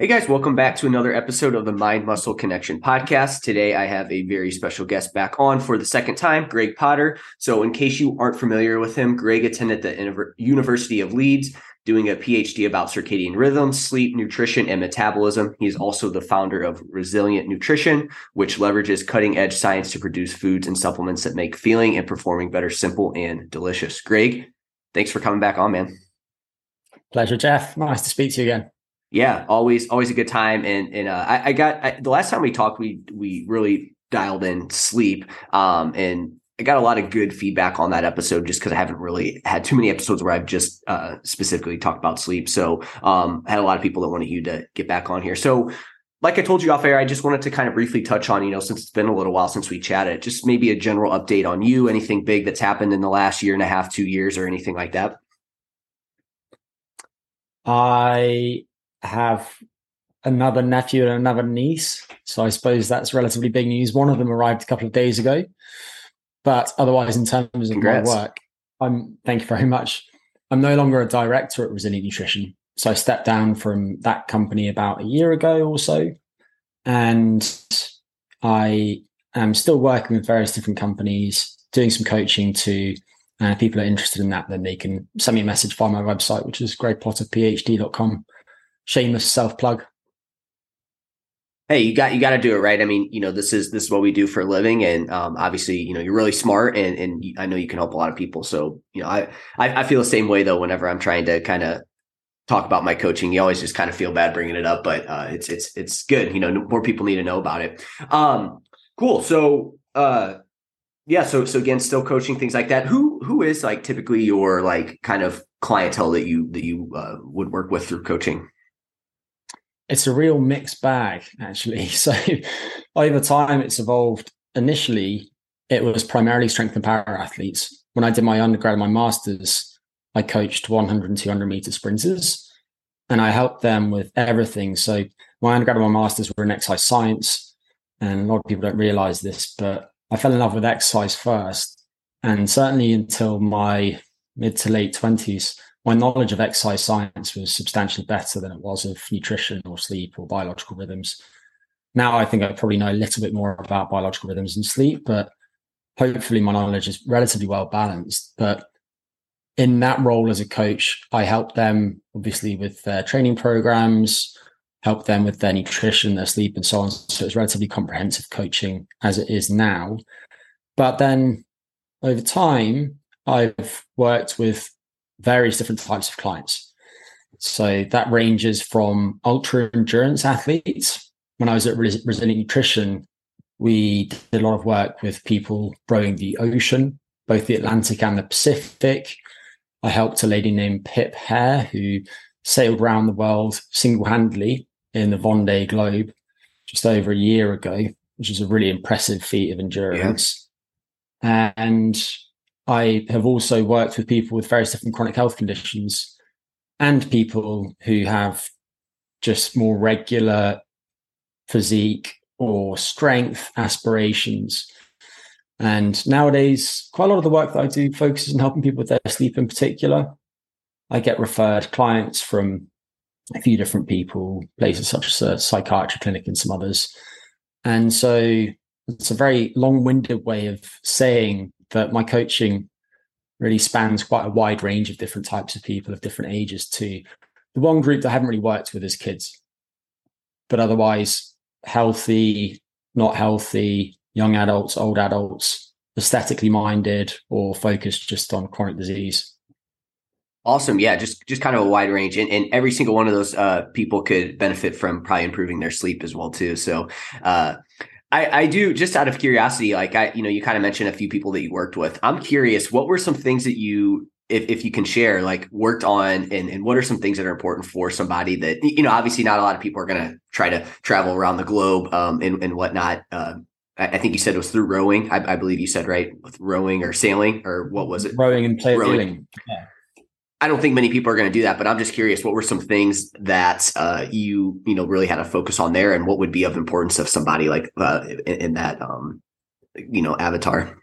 Hey guys, welcome back to another episode of the Mind Muscle Connection podcast. Today I have a very special guest back on for the second time, Greg Potter. So, in case you aren't familiar with him, Greg attended the University of Leeds doing a PhD about circadian rhythms, sleep, nutrition, and metabolism. He's also the founder of Resilient Nutrition, which leverages cutting edge science to produce foods and supplements that make feeling and performing better simple and delicious. Greg, thanks for coming back on, man. Pleasure, Jeff. Nice to speak to you again. Yeah, always, always a good time. And and uh, I, I, got I, the last time we talked, we we really dialed in sleep. Um, and I got a lot of good feedback on that episode just because I haven't really had too many episodes where I've just uh, specifically talked about sleep. So um, I had a lot of people that wanted you to get back on here. So like I told you off air, I just wanted to kind of briefly touch on, you know, since it's been a little while since we chatted, just maybe a general update on you, anything big that's happened in the last year and a half, two years, or anything like that. I have another nephew and another niece. So I suppose that's relatively big news. One of them arrived a couple of days ago. But otherwise, in terms of Congrats. my work, I'm thank you very much. I'm no longer a director at Resilient Nutrition. So I stepped down from that company about a year ago or so. And I am still working with various different companies, doing some coaching to and if people are interested in that, then they can send me a message via my website, which is gregpotterphd.com shameless self plug. Hey, you got you got to do it right. I mean, you know, this is this is what we do for a living, and um, obviously, you know, you're really smart, and and I know you can help a lot of people. So, you know, I I, I feel the same way though. Whenever I'm trying to kind of talk about my coaching, you always just kind of feel bad bringing it up, but uh, it's it's it's good. You know, more people need to know about it. Um, cool. So, uh, yeah. So so again, still coaching things like that. Who who is like typically your like kind of clientele that you that you uh, would work with through coaching? It's a real mixed bag actually. So over time it's evolved. Initially it was primarily strength and power athletes. When i did my undergrad and my masters i coached 100 and 200 meter sprinters and i helped them with everything. So my undergrad and my masters were in exercise science and a lot of people don't realize this but i fell in love with exercise first. And certainly until my mid to late 20s my knowledge of exercise science was substantially better than it was of nutrition or sleep or biological rhythms. Now I think I probably know a little bit more about biological rhythms and sleep, but hopefully my knowledge is relatively well balanced. But in that role as a coach, I help them obviously with their training programs, help them with their nutrition, their sleep, and so on. So it's relatively comprehensive coaching as it is now. But then over time, I've worked with various different types of clients. So that ranges from ultra endurance athletes. When I was at Resilient Nutrition, we did a lot of work with people rowing the ocean, both the Atlantic and the Pacific. I helped a lady named Pip Hare who sailed around the world single handedly in the Vendée Globe just over a year ago, which is a really impressive feat of endurance. Yeah. And I have also worked with people with various different chronic health conditions and people who have just more regular physique or strength aspirations. And nowadays, quite a lot of the work that I do focuses on helping people with their sleep in particular. I get referred clients from a few different people, places such as a psychiatry clinic and some others. And so it's a very long winded way of saying that my coaching really spans quite a wide range of different types of people of different ages to the one group that I haven't really worked with is kids, but otherwise healthy, not healthy, young adults, old adults, aesthetically minded, or focused just on chronic disease. Awesome. Yeah, just just kind of a wide range. And, and every single one of those uh, people could benefit from probably improving their sleep as well, too. So uh, I, I do just out of curiosity, like I, you know, you kind of mentioned a few people that you worked with. I'm curious, what were some things that you if, if you can share, like worked on and, and what are some things that are important for somebody that, you know, obviously not a lot of people are going to try to travel around the globe um, and, and whatnot. I, I think you said it was through rowing. I, I, believe you said, right? With rowing or sailing or what was it? Rowing and sailing. Yeah. I don't think many people are going to do that, but I'm just curious, what were some things that uh, you, you know, really had a focus on there and what would be of importance of somebody like uh, in, in that, um, you know, avatar?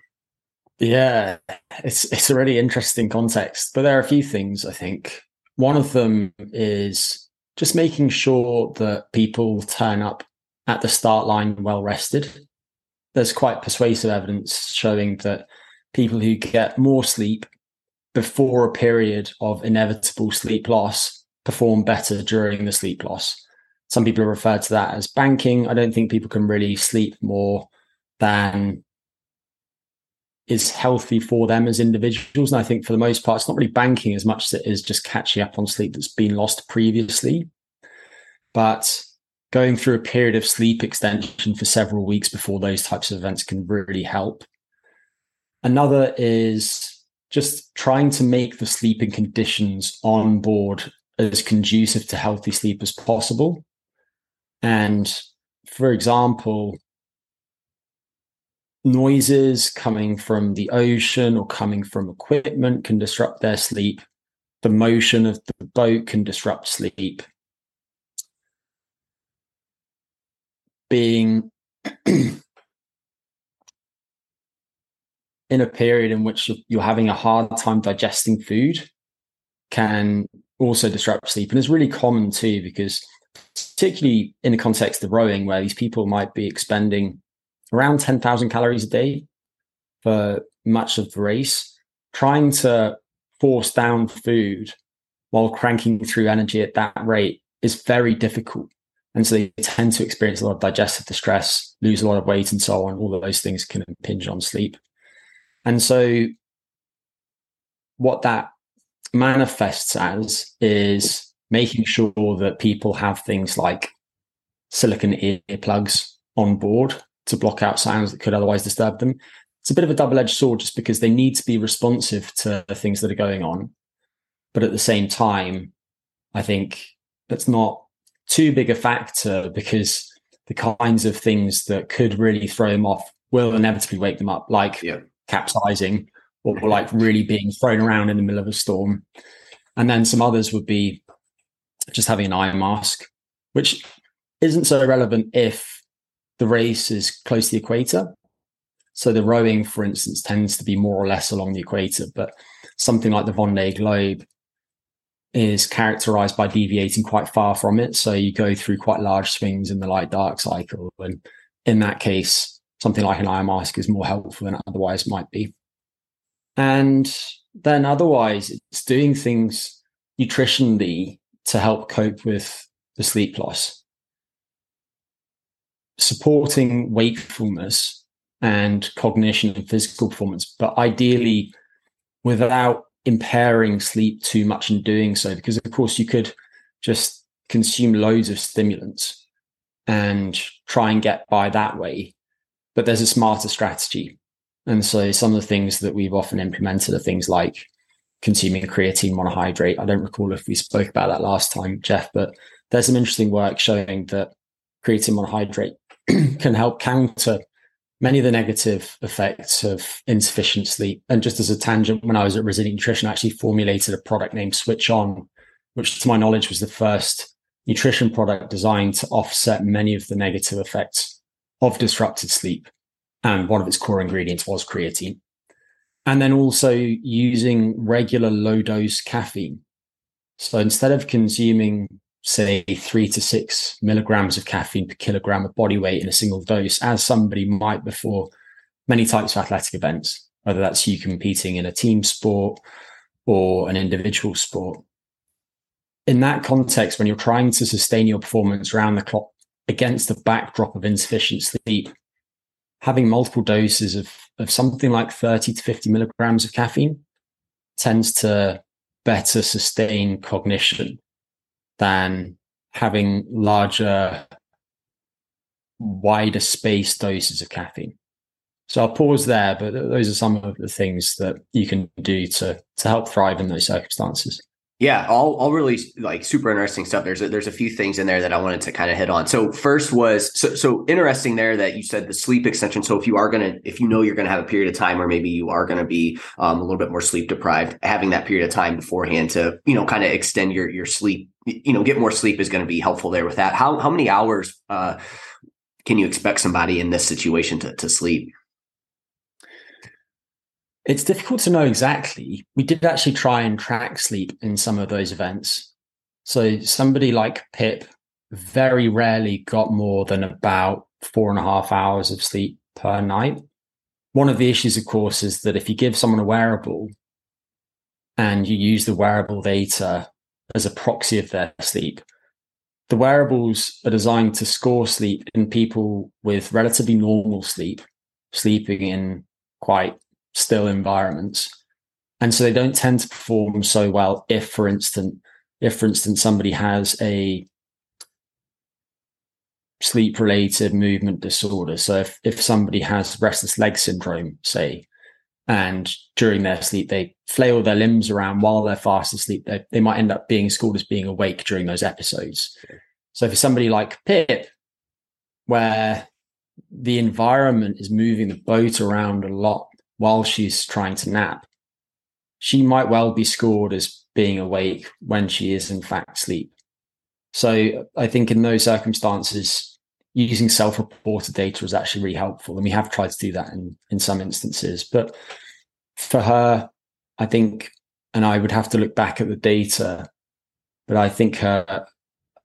Yeah, it's it's a really interesting context, but there are a few things I think. One of them is just making sure that people turn up at the start line well rested. There's quite persuasive evidence showing that people who get more sleep before a period of inevitable sleep loss perform better during the sleep loss. Some people refer to that as banking. I don't think people can really sleep more than is healthy for them as individuals. And I think for the most part, it's not really banking as much as it is just catching up on sleep that's been lost previously. But going through a period of sleep extension for several weeks before those types of events can really help. Another is just trying to make the sleeping conditions on board as conducive to healthy sleep as possible. And for example, noises coming from the ocean or coming from equipment can disrupt their sleep. The motion of the boat can disrupt sleep. Being in a period in which you're having a hard time digesting food can also disrupt sleep. And it's really common too, because particularly in the context of rowing, where these people might be expending around 10,000 calories a day for much of the race, trying to force down food while cranking through energy at that rate is very difficult. And so they tend to experience a lot of digestive distress, lose a lot of weight, and so on. All of those things can impinge on sleep. And so, what that manifests as is making sure that people have things like silicon earplugs on board to block out sounds that could otherwise disturb them. It's a bit of a double edged sword just because they need to be responsive to the things that are going on. But at the same time, I think that's not too big a factor because the kinds of things that could really throw them off will inevitably wake them up, like yeah. Capsizing or, or like really being thrown around in the middle of a storm. And then some others would be just having an eye mask, which isn't so relevant if the race is close to the equator. So the rowing, for instance, tends to be more or less along the equator, but something like the Vendée Globe is characterized by deviating quite far from it. So you go through quite large swings in the light dark cycle. And in that case, something like an eye mask is more helpful than otherwise might be. And then otherwise, it's doing things nutritionally to help cope with the sleep loss supporting wakefulness and cognition and physical performance, but ideally without impairing sleep too much in doing so. Because, of course, you could just consume loads of stimulants and try and get by that way. But there's a smarter strategy. And so some of the things that we've often implemented are things like consuming creatine monohydrate. I don't recall if we spoke about that last time, Jeff, but there's some interesting work showing that creatine monohydrate can help counter many of the negative effects of insufficient sleep. And just as a tangent, when I was at Resilient Nutrition, I actually formulated a product named Switch On, which to my knowledge was the first nutrition product designed to offset many of the negative effects of disrupted sleep. And one of its core ingredients was creatine. And then also using regular low dose caffeine. So instead of consuming say three to six milligrams of caffeine per kilogram of body weight in a single dose, as somebody might before many types of athletic events, whether that's you competing in a team sport or an individual sport. In that context, when you're trying to sustain your performance around the clock against the backdrop of insufficient sleep, having multiple doses of, of something like 30 to 50 milligrams of caffeine tends to better sustain cognition than having larger, wider space doses of caffeine. So I'll pause there, but those are some of the things that you can do to to help thrive in those circumstances. Yeah, all all really like super interesting stuff. There's a, there's a few things in there that I wanted to kind of hit on. So first was so so interesting there that you said the sleep extension. So if you are gonna if you know you're gonna have a period of time where maybe you are gonna be um, a little bit more sleep deprived, having that period of time beforehand to you know kind of extend your your sleep, you know, get more sleep is going to be helpful there with that. How how many hours uh, can you expect somebody in this situation to to sleep? It's difficult to know exactly. We did actually try and track sleep in some of those events. So somebody like Pip very rarely got more than about four and a half hours of sleep per night. One of the issues, of course, is that if you give someone a wearable and you use the wearable data as a proxy of their sleep, the wearables are designed to score sleep in people with relatively normal sleep, sleeping in quite still environments. And so they don't tend to perform so well if, for instance, if for instance somebody has a sleep related movement disorder. So if, if somebody has restless leg syndrome, say, and during their sleep they flail their limbs around while they're fast asleep, they, they might end up being scored as being awake during those episodes. So for somebody like Pip, where the environment is moving the boat around a lot while she's trying to nap, she might well be scored as being awake when she is in fact asleep. So I think in those circumstances, using self-reported data is actually really helpful. And we have tried to do that in, in some instances. But for her, I think, and I would have to look back at the data, but I think her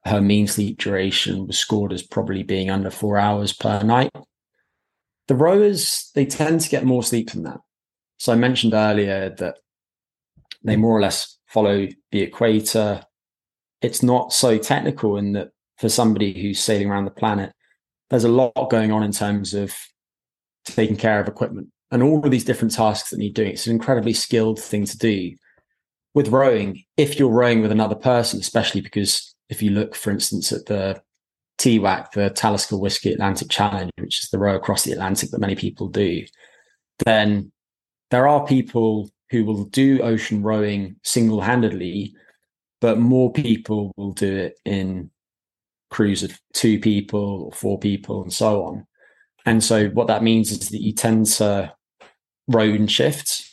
her mean sleep duration was scored as probably being under four hours per night. The rowers, they tend to get more sleep than that. So I mentioned earlier that they more or less follow the equator. It's not so technical in that for somebody who's sailing around the planet, there's a lot going on in terms of taking care of equipment and all of these different tasks that need doing. It's an incredibly skilled thing to do. With rowing, if you're rowing with another person, especially because if you look, for instance, at the TWAC, the Talisker Whisky Atlantic Challenge, which is the row across the Atlantic that many people do, then there are people who will do ocean rowing single handedly, but more people will do it in crews of two people or four people and so on. And so what that means is that you tend to row in shifts.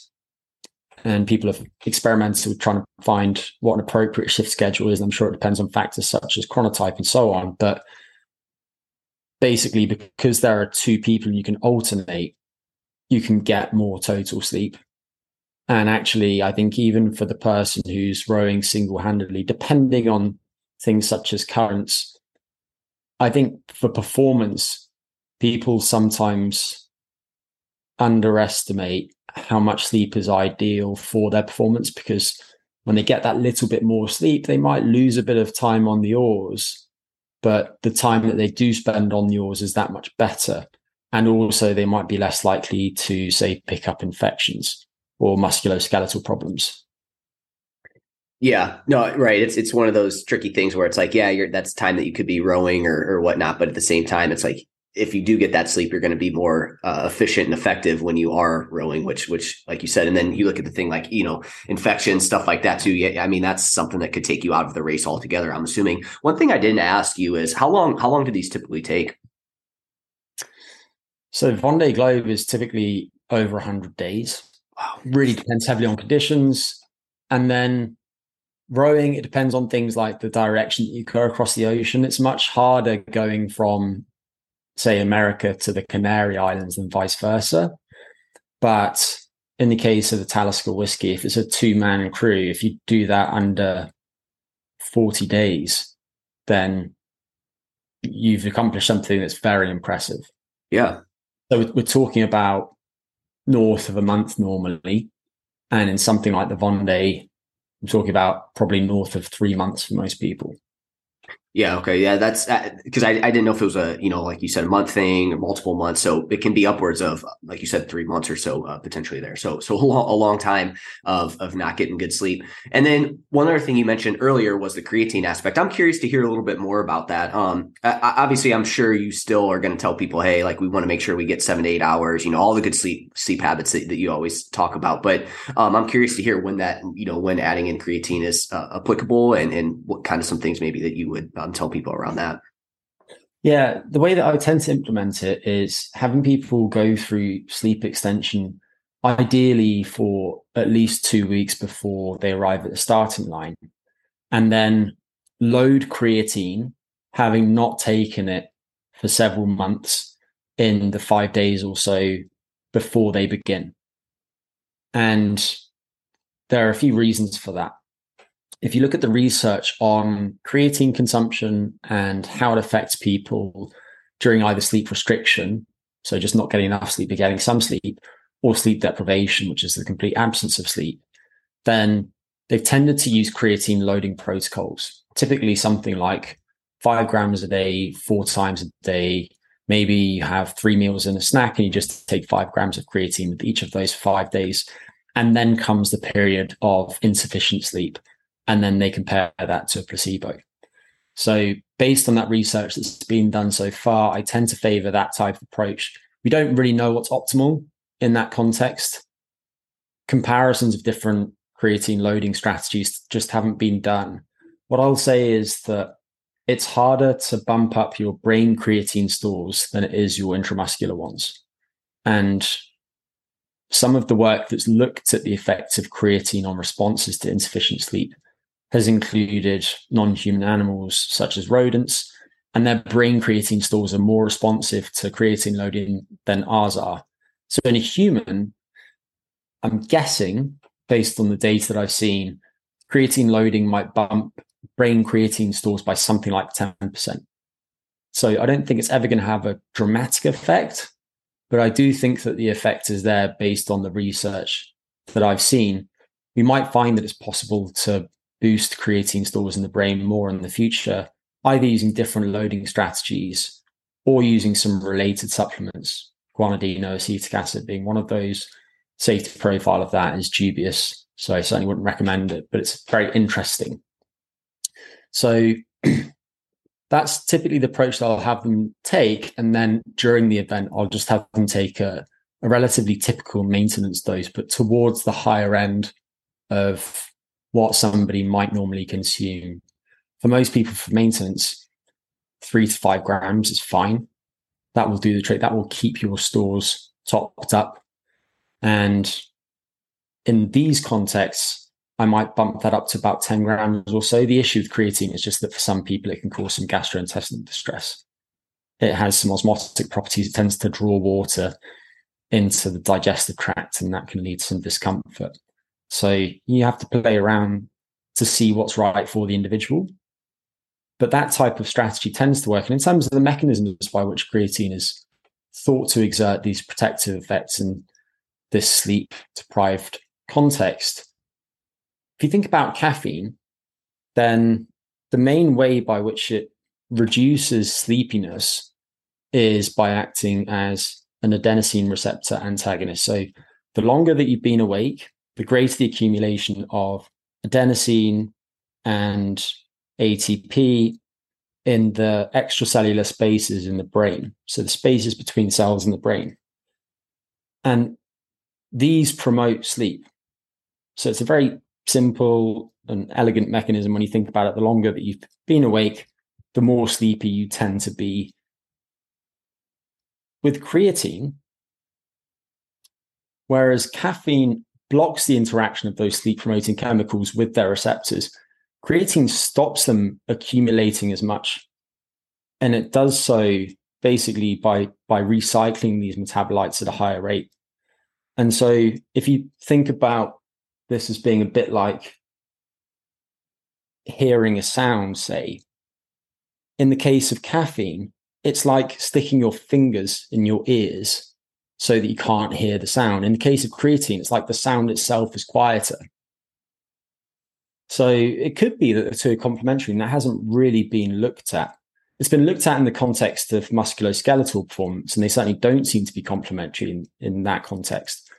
And people have experimented with trying to find what an appropriate shift schedule is. And I'm sure it depends on factors such as chronotype and so on. But basically because there are two people you can alternate, you can get more total sleep. And actually, I think even for the person who's rowing single handedly, depending on things such as currents, I think for performance, people sometimes underestimate how much sleep is ideal for their performance because when they get that little bit more sleep, they might lose a bit of time on the oars but the time that they do spend on the oars is that much better. And also, they might be less likely to, say, pick up infections or musculoskeletal problems. Yeah, no, right. It's it's one of those tricky things where it's like, yeah, you're that's time that you could be rowing or or whatnot, but at the same time, it's like if you do get that sleep, you're going to be more uh, efficient and effective when you are rowing, which, which, like you said, and then you look at the thing like, you know, infection, stuff like that too. Yeah. I mean, that's something that could take you out of the race altogether. I'm assuming one thing I didn't ask you is how long, how long do these typically take? So Vendée Globe is typically over 100 days. Wow. Really depends heavily on conditions. And then rowing, it depends on things like the direction that you go across the ocean. It's much harder going from say America to the Canary Islands and vice versa. But in the case of the Talisker whiskey, if it's a two man crew, if you do that under 40 days, then you've accomplished something that's very impressive. Yeah. So we're talking about north of a month normally. And in something like the Vendée, I'm talking about probably north of three months for most people. Yeah. Okay. Yeah. That's because uh, I, I didn't know if it was a, you know, like you said, a month thing or multiple months. So it can be upwards of, like you said, three months or so uh, potentially there. So, so a long, a long time of, of not getting good sleep. And then one other thing you mentioned earlier was the creatine aspect. I'm curious to hear a little bit more about that. Um, I, obviously I'm sure you still are going to tell people, Hey, like we want to make sure we get seven to eight hours, you know, all the good sleep, sleep habits that, that you always talk about. But um, I'm curious to hear when that, you know, when adding in creatine is uh, applicable and, and what kind of some things maybe that you would um, tell people around that? Yeah, the way that I tend to implement it is having people go through sleep extension, ideally for at least two weeks before they arrive at the starting line, and then load creatine, having not taken it for several months in the five days or so before they begin. And there are a few reasons for that if you look at the research on creatine consumption and how it affects people during either sleep restriction, so just not getting enough sleep but getting some sleep, or sleep deprivation, which is the complete absence of sleep, then they've tended to use creatine loading protocols, typically something like five grams a day, four times a day. Maybe you have three meals and a snack and you just take five grams of creatine with each of those five days. And then comes the period of insufficient sleep and then they compare that to a placebo. So, based on that research that's been done so far, I tend to favor that type of approach. We don't really know what's optimal in that context. Comparisons of different creatine loading strategies just haven't been done. What I'll say is that it's harder to bump up your brain creatine stores than it is your intramuscular ones. And some of the work that's looked at the effects of creatine on responses to insufficient sleep has included non-human animals such as rodents, and their brain creatine stores are more responsive to creatine loading than ours are. So in a human, I'm guessing based on the data that I've seen, creatine loading might bump brain creatine stores by something like 10%. So I don't think it's ever going to have a dramatic effect, but I do think that the effect is there based on the research that I've seen. We might find that it's possible to boost creatine stores in the brain more in the future, either using different loading strategies or using some related supplements, guanidine acetic acid being one of those. Safety profile of that is dubious. So I certainly wouldn't recommend it, but it's very interesting. So that's typically the approach that I'll have them take. And then during the event, I'll just have them take a, a relatively typical maintenance dose, but towards the higher end of what somebody might normally consume. For most people, for maintenance, three to five grams is fine. That will do the trick. That will keep your stores topped up. And in these contexts, I might bump that up to about 10 grams or so. The issue with creatine is just that for some people, it can cause some gastrointestinal distress. It has some osmotic properties. It tends to draw water into the digestive tract, and that can lead to some discomfort. So you have to play around to see what's right for the individual. But that type of strategy tends to work. And in terms of the mechanisms by which creatine is thought to exert these protective effects in this sleep deprived context, if you think about caffeine, then the main way by which it reduces sleepiness is by acting as an adenosine receptor antagonist. So the longer that you've been awake, the greater the accumulation of adenosine and ATP in the extracellular spaces in the brain. So the spaces between cells in the brain. And these promote sleep. So it's a very simple and elegant mechanism when you think about it. The longer that you've been awake, the more sleepy you tend to be. With creatine, whereas caffeine blocks the interaction of those sleep promoting chemicals with their receptors. Creatine stops them accumulating as much. And it does so basically by, by recycling these metabolites at a higher rate. And so if you think about this as being a bit like hearing a sound, say, in the case of caffeine, it's like sticking your fingers in your ears so that you can't hear the sound. In the case of creatine, it's like the sound itself is quieter. So it could be that the two are complementary, and that hasn't really been looked at. It's been looked at in the context of musculoskeletal performance, and they certainly don't seem to be complementary in, in that context.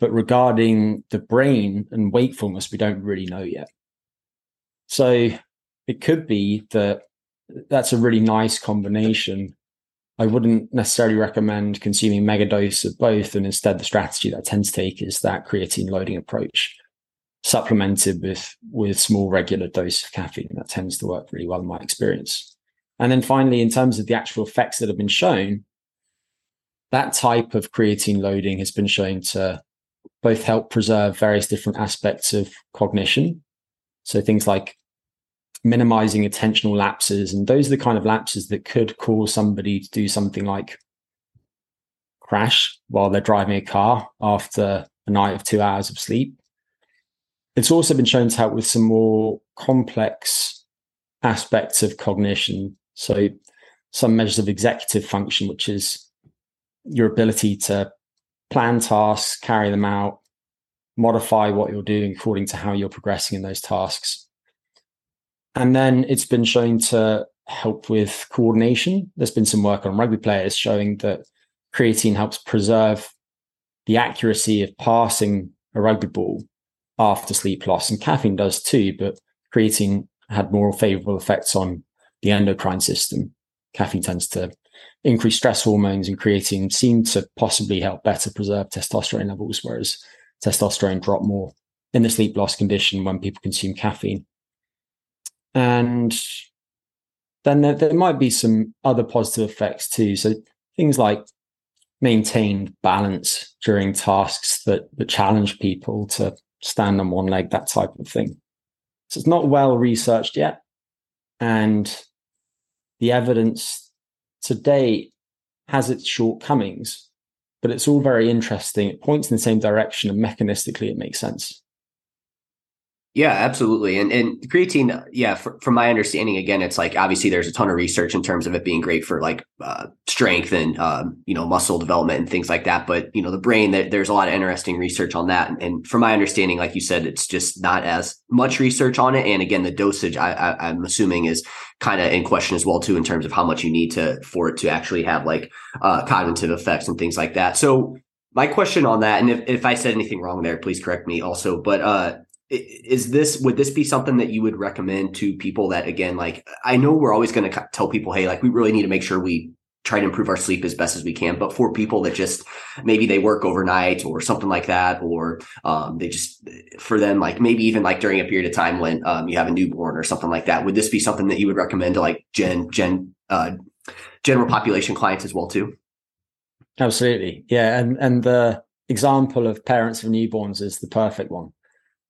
But regarding the brain and wakefulness, we don't really know yet. So it could be that that's a really nice combination. I wouldn't necessarily recommend consuming mega dose of both, and instead the strategy that I tend to take is that creatine loading approach, supplemented with with small regular dose of caffeine. That tends to work really well in my experience. And then finally, in terms of the actual effects that have been shown, that type of creatine loading has been shown to both help preserve various different aspects of cognition. So things like minimizing attentional lapses. And those are the kind of lapses that could cause somebody to do something like crash while they're driving a car after a night of two hours of sleep. It's also been shown to help with some more complex aspects of cognition. So, some measures of executive function, which is your ability to plan tasks, carry them out, modify what you're doing according to how you're progressing in those tasks. And then it's been shown to help with coordination. There's been some work on rugby players showing that creatine helps preserve the accuracy of passing a rugby ball after sleep loss. And caffeine does too, but creatine had more favorable effects on the endocrine system. Caffeine tends to increase stress hormones, and creatine seemed to possibly help better preserve testosterone levels, whereas testosterone drop more in the sleep loss condition when people consume caffeine. And then there, there might be some other positive effects too. So things like maintained balance during tasks that, that challenge people to stand on one leg, that type of thing. So it's not well researched yet. And the evidence to date has its shortcomings, but it's all very interesting. It points in the same direction and mechanistically it makes sense. Yeah, absolutely. And and creatine, yeah, for, from my understanding, again, it's like obviously there's a ton of research in terms of it being great for like uh, strength and um, you know muscle development and things like that. But you know the brain, there's a lot of interesting research on that. And, and, from my understanding, like you said, it's just not as much research on it. And again, the dosage, I, I, I'm assuming, is kind of in question as well too in terms of how much you need to for it to actually have like uh, cognitive effects and things like that. So my question on that, and if, if I said anything wrong there, please correct me also. But uh, is this would this be something that you would recommend to people that again like i know we're always going to tell people hey like we really need to make sure we try to improve our sleep as best as we can but for people that just maybe they work overnight or something like that or um, they just for them like maybe even like during a period of time when um, you have a newborn or something like that would this be something that you would recommend to like gen gen uh, general population clients as well too? Absolutely. Yeah and and the example of parents of newborns is the perfect one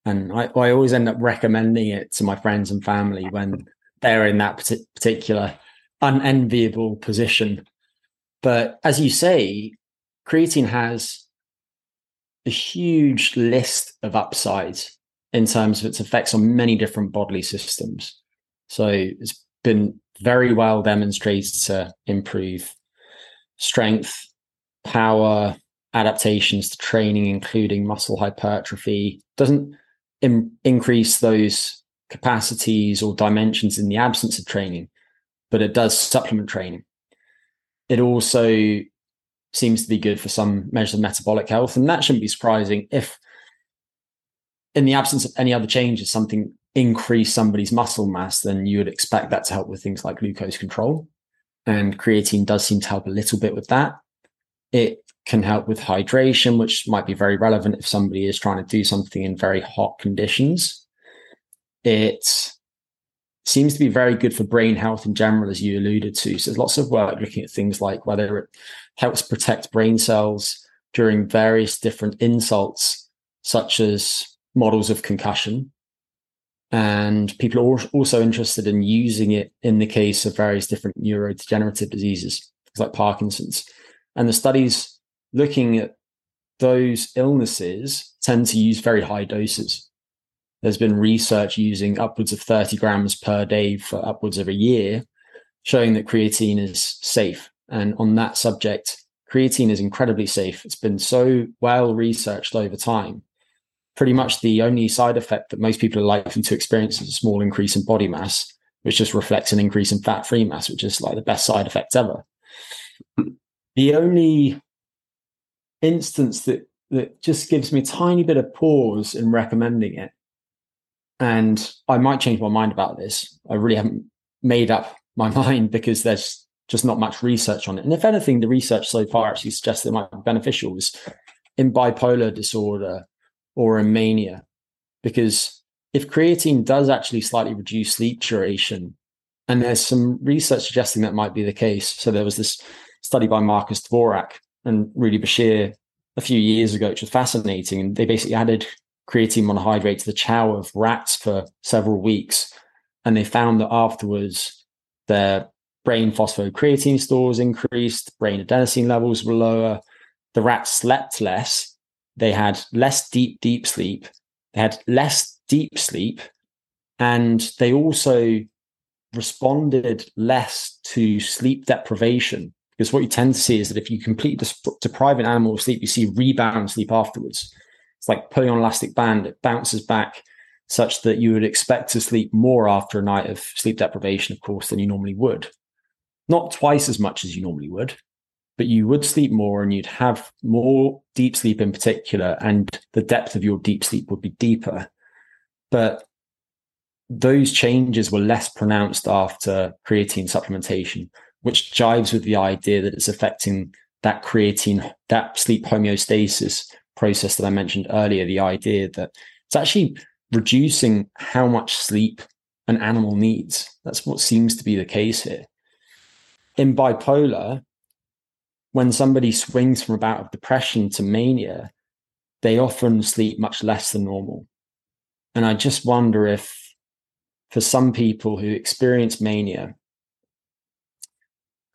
and I, I always end up recommending it to my friends and family when they're in that particular unenviable position. But as you say, creatine has a huge list of upsides in terms of its effects on many different bodily systems. So it's been very well demonstrated to improve strength, power, adaptations to training, including muscle hypertrophy. Doesn't in, increase those capacities or dimensions in the absence of training, but it does supplement training. It also seems to be good for some measures of metabolic health. And that shouldn't be surprising if, in the absence of any other changes, something increase somebody's muscle mass, then you would expect that to help with things like glucose control. And creatine does seem to help a little bit with that. It can help with hydration, which might be very relevant if somebody is trying to do something in very hot conditions. It seems to be very good for brain health in general, as you alluded to. So there's lots of work looking at things like whether it helps protect brain cells during various different insults, such as models of concussion. And people are also interested in using it in the case of various different neurodegenerative diseases, like Parkinson's. And the studies looking at those illnesses tend to use very high doses. There's been research using upwards of 30 grams per day for upwards of a year, showing that creatine is safe. And on that subject, creatine is incredibly safe. It's been so well researched over time pretty much the only side effect that most people are likely to experience is a small increase in body mass, which just reflects an increase in fat free mass, which is like the best side effect ever. The only instance that that just gives me a tiny bit of pause in recommending it. And I might change my mind about this. I really haven't made up my mind because there's just not much research on it. And if anything, the research so far actually suggests it might be beneficial is in bipolar disorder or in mania. Because if creatine does actually slightly reduce sleep duration, and there's some research suggesting that might be the case. So there was this study by Markus Dworak and Rudy Basheer a few years ago, which was fascinating. And they basically added creatine monohydrate to the chow of rats for several weeks. And they found that afterwards, their brain phosphocreatine stores increased, brain adenosine levels were lower. The rats slept less. They had less deep, deep sleep. They had less deep sleep. And they also responded less to sleep deprivation because what you tend to see is that if you completely deprive an animal of sleep, you see rebound sleep afterwards. It's like pulling on an elastic band, it bounces back such that you would expect to sleep more after a night of sleep deprivation, of course, than you normally would. Not twice as much as you normally would, but you would sleep more and you'd have more deep sleep in particular, and the depth of your deep sleep would be deeper. But those changes were less pronounced after creatine supplementation which jives with the idea that it's affecting that creatine, that sleep homeostasis process that I mentioned earlier. The idea that it's actually reducing how much sleep an animal needs. That's what seems to be the case here. In bipolar, when somebody swings from a bout of depression to mania, they often sleep much less than normal. And I just wonder if, for some people who experience mania,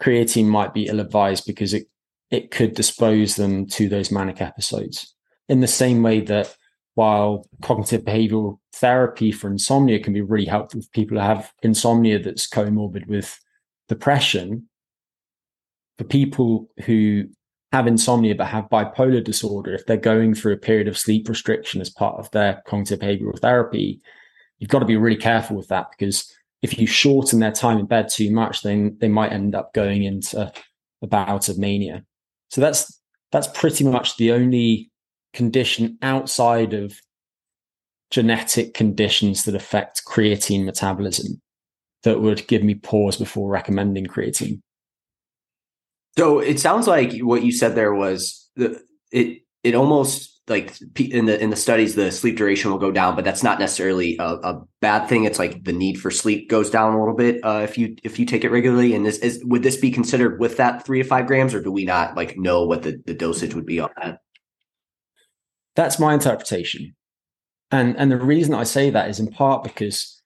creatine might be ill advised because it it could dispose them to those manic episodes. In the same way that while cognitive behavioral therapy for insomnia can be really helpful for people who have insomnia that's comorbid with depression, for people who have insomnia but have bipolar disorder, if they're going through a period of sleep restriction as part of their cognitive behavioral therapy, you've got to be really careful with that because if you shorten their time in bed too much, then they might end up going into a bout of mania. So that's that's pretty much the only condition outside of genetic conditions that affect creatine metabolism that would give me pause before recommending creatine. So it sounds like what you said there was the it it almost like in the in the studies the sleep duration will go down but that's not necessarily a, a bad thing. It's like the need for sleep goes down a little bit uh, if you if you take it regularly. And this is would this be considered with that three to five grams or do we not like know what the, the dosage would be on that? That's my interpretation. And and the reason i say that is in part because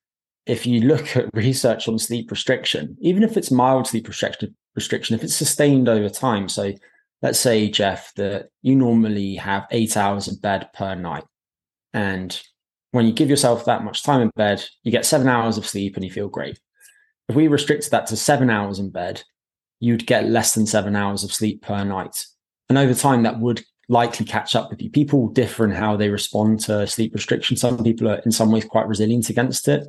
if you look at research on sleep restriction even if it's mild sleep restriction restriction if it's sustained over time so let's say, Jeff, that you normally have eight hours in bed per night. And when you give yourself that much time in bed, you get seven hours of sleep and you feel great. If we restricted that to seven hours in bed, you'd get less than seven hours of sleep per night. And over time, that would likely catch up with you. People differ in how they respond to sleep restriction. Some people are in some ways quite resilient against it,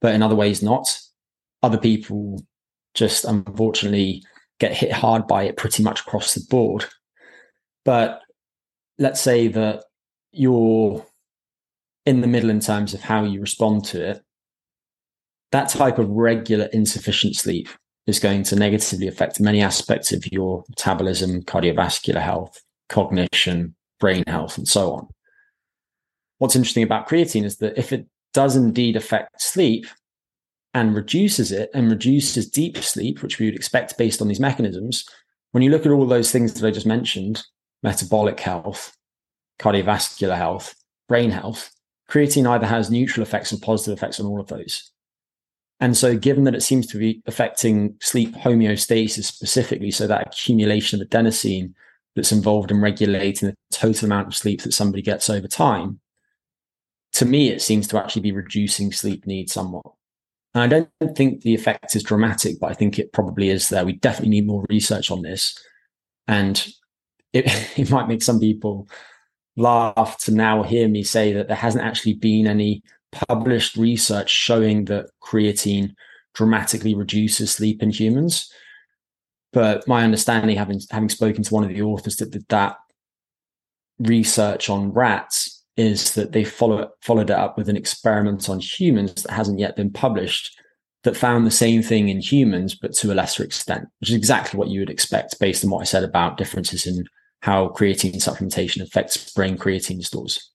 but in other ways not. Other people just unfortunately get hit hard by it pretty much across the board. But let's say that you're in the middle in terms of how you respond to it. That type of regular insufficient sleep is going to negatively affect many aspects of your metabolism, cardiovascular health, cognition, brain health, and so on. What's interesting about creatine is that if it does indeed affect sleep, and reduces it and reduces deep sleep, which we would expect based on these mechanisms, when you look at all those things that I just mentioned metabolic health, cardiovascular health, brain health creatine either has neutral effects and positive effects on all of those. And so, given that it seems to be affecting sleep homeostasis specifically, so that accumulation of adenosine that's involved in regulating the total amount of sleep that somebody gets over time, to me, it seems to actually be reducing sleep need somewhat. And I don't think the effect is dramatic, but I think it probably is there. We definitely need more research on this. And it, it might make some people laugh to now hear me say that there hasn't actually been any published research showing that creatine dramatically reduces sleep in humans. But my understanding, having having spoken to one of the authors that did that research on rats, is that they follow, followed it up with an experiment on humans that hasn't yet been published that found the same thing in humans, but to a lesser extent, which is exactly what you would expect based on what I said about differences in how creatine supplementation affects brain creatine stores.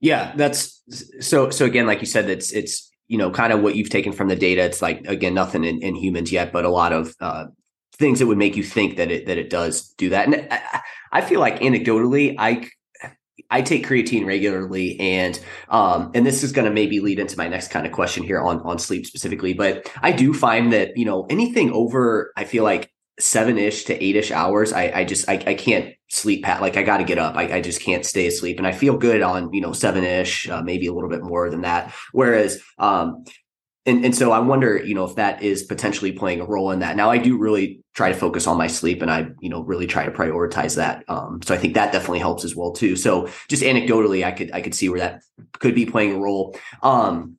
Yeah, that's so. So again, like you said, it's it's you know kind of what you've taken from the data. It's like again, nothing in, in humans yet, but a lot of uh, things that would make you think that it that it does do that. And I, I feel like anecdotally, I I take creatine regularly, and um, and this is going to maybe lead into my next kind of question here on on sleep specifically. But I do find that you know anything over, I feel like seven ish to eight ish hours, I, I just I, I can't sleep pat like I got to get up. I, I just can't stay asleep, and I feel good on you know seven ish, uh, maybe a little bit more than that. Whereas um, and and so I wonder, you know, if that is potentially playing a role in that. Now, I do really try to focus on my sleep, and I, you know, really try to prioritize that. Um, so I think that definitely helps as well too. So just anecdotally, I could I could see where that could be playing a role. Um,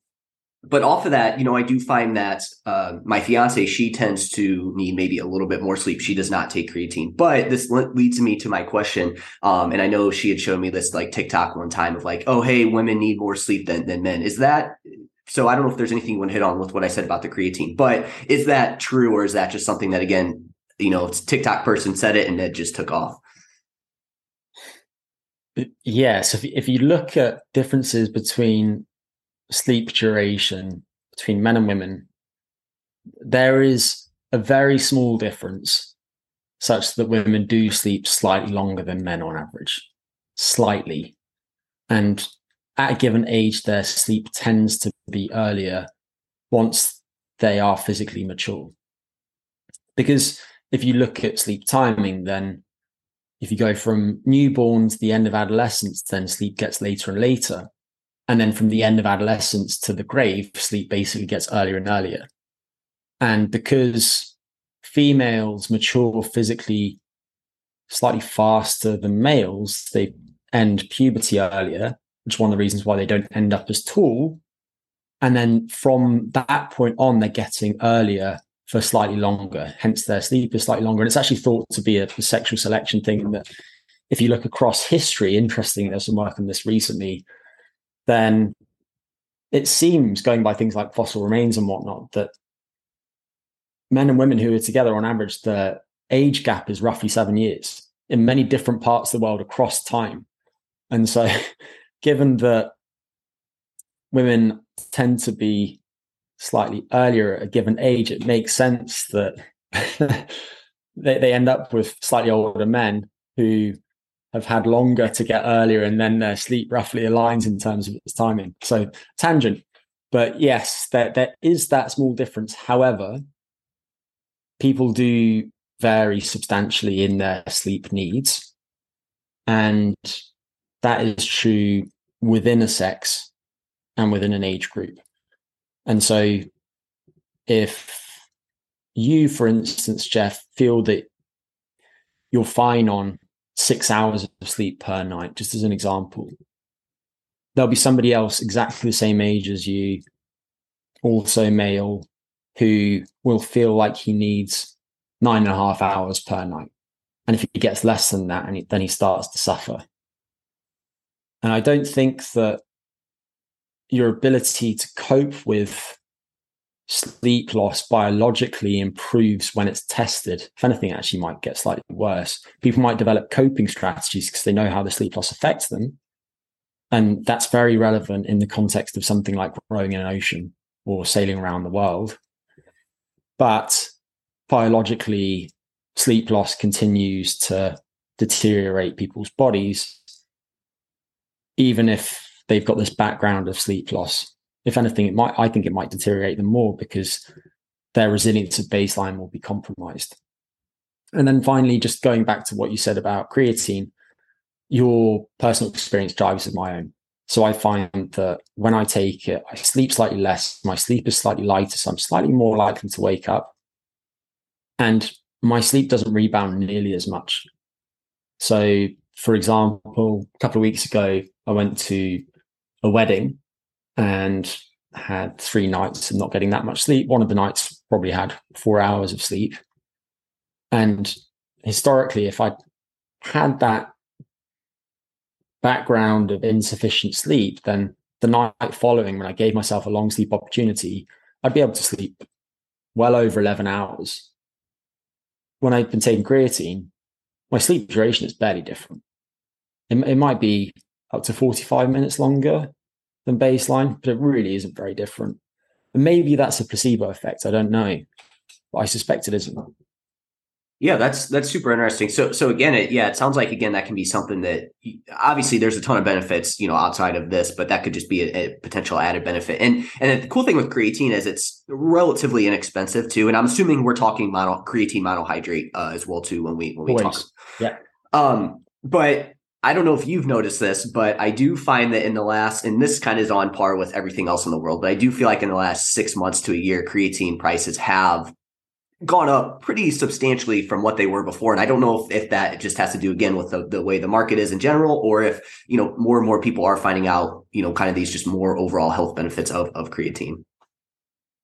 but off of that, you know, I do find that uh, my fiance, she tends to need maybe a little bit more sleep. She does not take creatine, but this leads me to my question. Um, and I know she had shown me this like TikTok one time of like, oh, hey, women need more sleep than than men. Is that so? I don't know if there's anything you want to hit on with what I said about the creatine, but is that true, or is that just something that again, you know, TikTok person said it and it just took off? Yes, if if you look at differences between sleep duration between men and women, there is a very small difference such that women do sleep slightly longer than men on average, slightly. And at a given age, their sleep tends to be earlier once they are physically mature. Because if you look at sleep timing, then if you go from newborn to the end of adolescence, then sleep gets later and later. And then from the end of adolescence to the grave, sleep basically gets earlier and earlier. And because females mature physically slightly faster than males, they end puberty earlier, which is one of the reasons why they don't end up as tall. And then from that point on, they're getting earlier for slightly longer, hence their sleep is slightly longer. And it's actually thought to be a, a sexual selection thing that if you look across history, interesting, there's some work on this recently then it seems, going by things like fossil remains and whatnot, that men and women who are together on average, the age gap is roughly seven years in many different parts of the world across time. And so, given that women tend to be slightly earlier at a given age, it makes sense that they, they end up with slightly older men who have had longer to get earlier and then their sleep roughly aligns in terms of its timing. So tangent. But yes, there, there is that small difference. However, people do vary substantially in their sleep needs. And that is true within a sex and within an age group. And so if you, for instance, Jeff, feel that you're fine on six hours of sleep per night, just as an example. There'll be somebody else exactly the same age as you, also male, who will feel like he needs nine and a half hours per night. And if he gets less than that, and then he starts to suffer. And I don't think that your ability to cope with sleep loss biologically improves when it's tested. If anything, actually might get slightly worse. People might develop coping strategies because they know how the sleep loss affects them. And that's very relevant in the context of something like rowing in an ocean or sailing around the world. But biologically, sleep loss continues to deteriorate people's bodies, even if they've got this background of sleep loss if anything, it might I think it might deteriorate them more because their resilience at baseline will be compromised. And then finally, just going back to what you said about creatine, your personal experience drives with my own. So I find that when I take it, I sleep slightly less, my sleep is slightly lighter, so I'm slightly more likely to wake up. And my sleep doesn't rebound nearly as much. So for example, a couple of weeks ago, I went to a wedding and had three nights of not getting that much sleep. One of the nights probably had four hours of sleep. And historically, if I had that background of insufficient sleep, then the night following, when I gave myself a long sleep opportunity, I'd be able to sleep well over 11 hours. When I've been taking creatine, my sleep duration is barely different. It, it might be up to 45 minutes longer than baseline, but it really isn't very different. And maybe that's a placebo effect. I don't know, but I suspect it isn't. Yeah, that's that's super interesting. So so again, it yeah, it sounds like again that can be something that obviously there's a ton of benefits, you know, outside of this, but that could just be a, a potential added benefit. And and the cool thing with creatine is it's relatively inexpensive too. And I'm assuming we're talking mono creatine monohydrate uh, as well too when we when we Always. talk. Yeah. Um, but I don't know if you've noticed this, but I do find that in the last, and this kind of is on par with everything else in the world, but I do feel like in the last six months to a year, creatine prices have gone up pretty substantially from what they were before. And I don't know if, if that just has to do again with the, the way the market is in general, or if, you know, more and more people are finding out, you know, kind of these just more overall health benefits of, of creatine.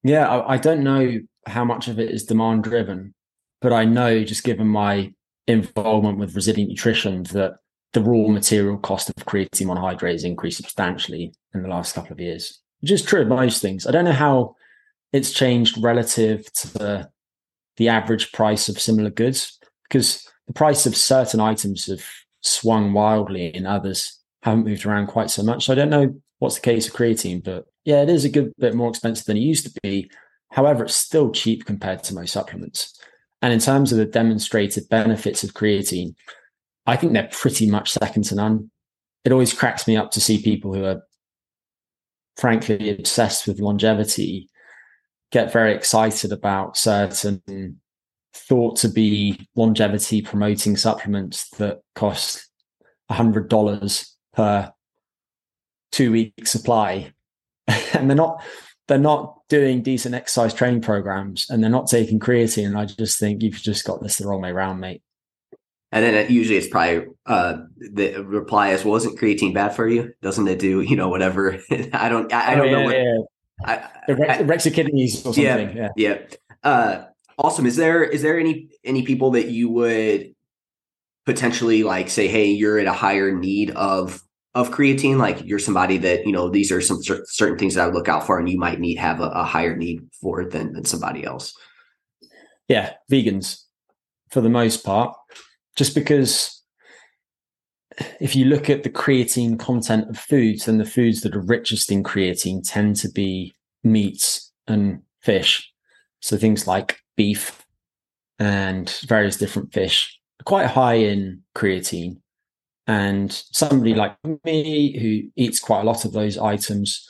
Yeah, I, I don't know how much of it is demand driven, but I know just given my involvement with resilient nutrition that the raw material cost of creatine monohydrate has increased substantially in the last couple of years, which is true of most things. I don't know how it's changed relative to the average price of similar goods because the price of certain items have swung wildly and others haven't moved around quite so much. So I don't know what's the case of creatine, but yeah, it is a good bit more expensive than it used to be. However, it's still cheap compared to most supplements. And in terms of the demonstrated benefits of creatine, I think they're pretty much second to none. It always cracks me up to see people who are frankly obsessed with longevity get very excited about certain thought to be longevity promoting supplements that cost $100 per two week supply. And they're not they're not doing decent exercise training programs and they're not taking creatine. And i just think you've just got this the wrong way around mate and then it, usually it's probably uh, the reply is, "Well, isn't creatine bad for you? Doesn't it do you know whatever?" I don't. I, I don't oh, yeah, know what. Yeah. I, it wrecks the kidneys or something. Yeah, yeah. yeah. Uh, awesome. Is there is there any any people that you would potentially like say, "Hey, you're at a higher need of of creatine"? Like you're somebody that you know these are some cer- certain things that I would look out for, and you might need have a, a higher need for it than than somebody else. Yeah, vegans for the most part just because if you look at the creatine content of foods, then the foods that are richest in creatine tend to be meats and fish. So things like beef and various different fish are quite high in creatine. And somebody like me who eats quite a lot of those items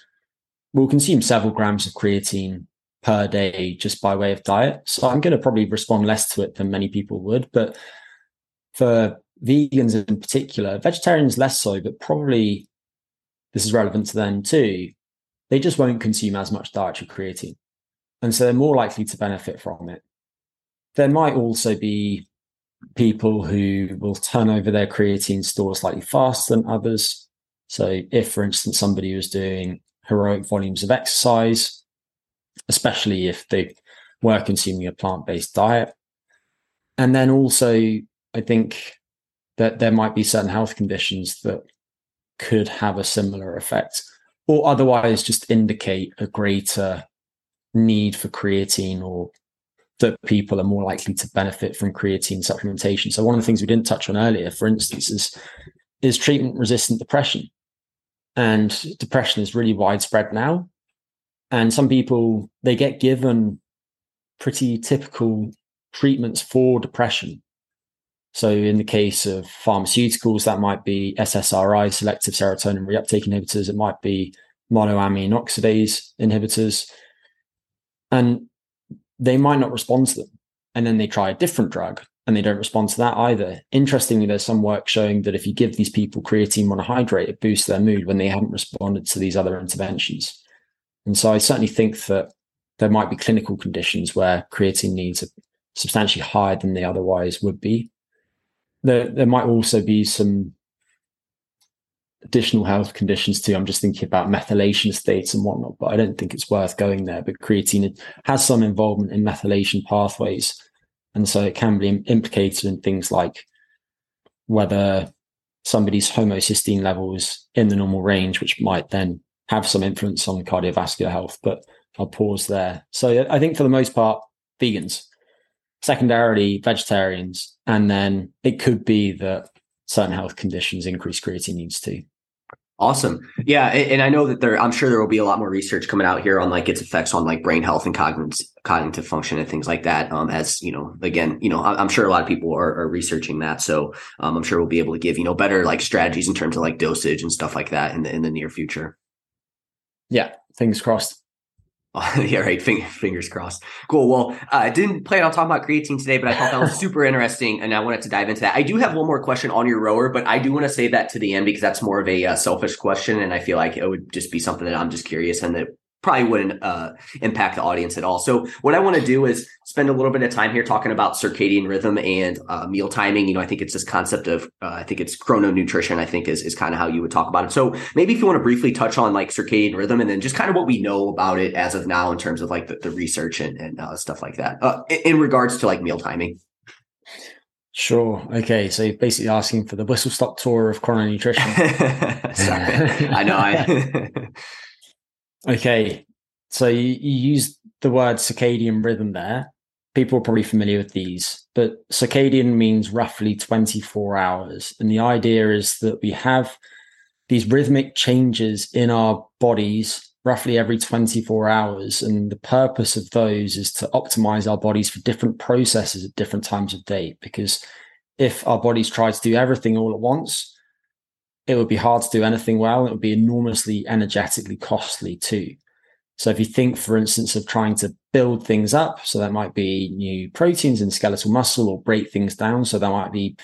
will consume several grams of creatine per day just by way of diet. So I'm going to probably respond less to it than many people would. But for vegans in particular, vegetarians less so, but probably this is relevant to them too. They just won't consume as much dietary creatine. And so they're more likely to benefit from it. There might also be people who will turn over their creatine store slightly faster than others. So, if, for instance, somebody was doing heroic volumes of exercise, especially if they were consuming a plant based diet, and then also I think that there might be certain health conditions that could have a similar effect, or otherwise just indicate a greater need for creatine or that people are more likely to benefit from creatine supplementation. So one of the things we didn't touch on earlier, for instance, is is treatment resistant depression. And depression is really widespread now. And some people they get given pretty typical treatments for depression. So, in the case of pharmaceuticals, that might be SSRI, selective serotonin reuptake inhibitors. It might be monoamine oxidase inhibitors. And they might not respond to them. And then they try a different drug and they don't respond to that either. Interestingly, there's some work showing that if you give these people creatine monohydrate, it boosts their mood when they haven't responded to these other interventions. And so I certainly think that there might be clinical conditions where creatine needs are substantially higher than they otherwise would be. There, there might also be some additional health conditions too. I'm just thinking about methylation states and whatnot, but I don't think it's worth going there. But creatine has some involvement in methylation pathways. And so it can be implicated in things like whether somebody's homocysteine levels in the normal range, which might then have some influence on cardiovascular health. But I'll pause there. So I think for the most part, vegans, secondarily vegetarians, and then it could be that certain health conditions increase creatine needs too. Awesome. Yeah. And I know that there, I'm sure there will be a lot more research coming out here on like its effects on like brain health and cognitive, cognitive function and things like that. Um, as you know, again, you know, I'm sure a lot of people are, are researching that. So um, I'm sure we'll be able to give, you know, better like strategies in terms of like dosage and stuff like that in the, in the near future. Yeah. Fingers crossed. yeah, right. Fingers crossed. Cool. Well, uh, I didn't plan on talking about creatine today, but I thought that was super interesting, and I wanted to dive into that. I do have one more question on your rower, but I do want to say that to the end because that's more of a uh, selfish question, and I feel like it would just be something that I'm just curious and that probably wouldn't uh, impact the audience at all. So what I want to do is spend a little bit of time here talking about circadian rhythm and uh, meal timing. You know, I think it's this concept of uh, I think it's chrononutrition. I think is is kind of how you would talk about it. So maybe if you want to briefly touch on like circadian rhythm and then just kind of what we know about it as of now in terms of like the, the research and, and uh, stuff like that uh, in, in regards to like meal timing. Sure. Okay. So basically asking for the whistle stop tour of chrononutrition. Sorry. I know. I Okay. So you, you use the word circadian rhythm there. People are probably familiar with these, but circadian means roughly 24 hours. And the idea is that we have these rhythmic changes in our bodies roughly every 24 hours. And the purpose of those is to optimize our bodies for different processes at different times of day. Because if our bodies try to do everything all at once, it would be hard to do anything well. It would be enormously energetically costly too. So if you think, for instance, of trying to build things up, so that might be new proteins in skeletal muscle or break things down. So that might be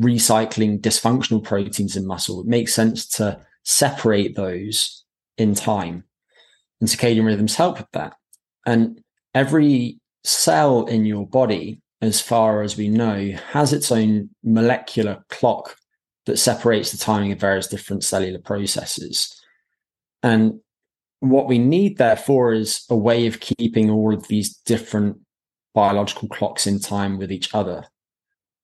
recycling dysfunctional proteins in muscle. It makes sense to separate those in time. And circadian rhythms help with that. And every cell in your body, as far as we know, has its own molecular clock that separates the timing of various different cellular processes. And what we need, therefore, is a way of keeping all of these different biological clocks in time with each other.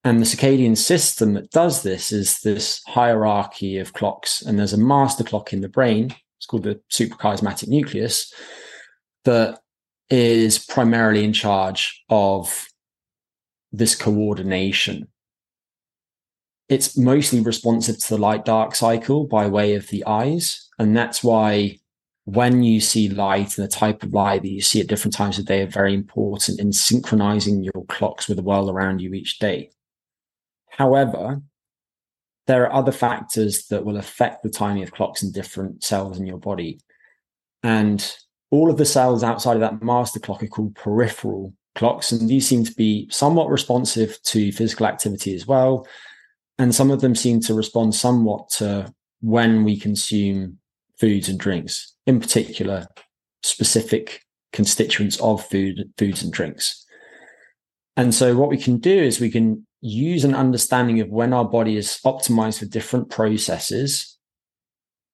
And the circadian system that does this is this hierarchy of clocks. And there's a master clock in the brain, it's called the suprachiasmatic nucleus, that is primarily in charge of this coordination it's mostly responsive to the light dark cycle by way of the eyes. And that's why when you see light and the type of light that you see at different times of day are very important in synchronizing your clocks with the world around you each day. However, there are other factors that will affect the timing of clocks in different cells in your body. And all of the cells outside of that master clock are called peripheral clocks. And these seem to be somewhat responsive to physical activity as well and some of them seem to respond somewhat to when we consume foods and drinks, in particular, specific constituents of food, foods and drinks. And so, what we can do is we can use an understanding of when our body is optimized for different processes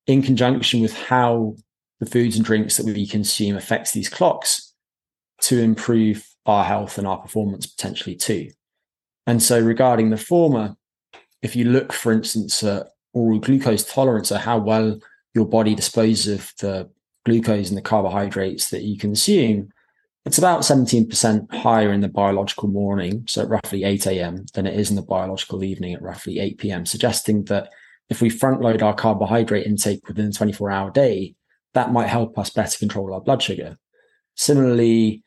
in conjunction with how the foods and drinks that we consume affects these clocks to improve our health and our performance potentially too. And so regarding the former, if you look, for instance, at oral glucose tolerance or how well your body disposes of the glucose and the carbohydrates that you consume, it's about 17% higher in the biological morning, so at roughly 8 a.m., than it is in the biological evening at roughly 8 p.m., suggesting that if we front load our carbohydrate intake within a 24 hour day, that might help us better control our blood sugar. Similarly,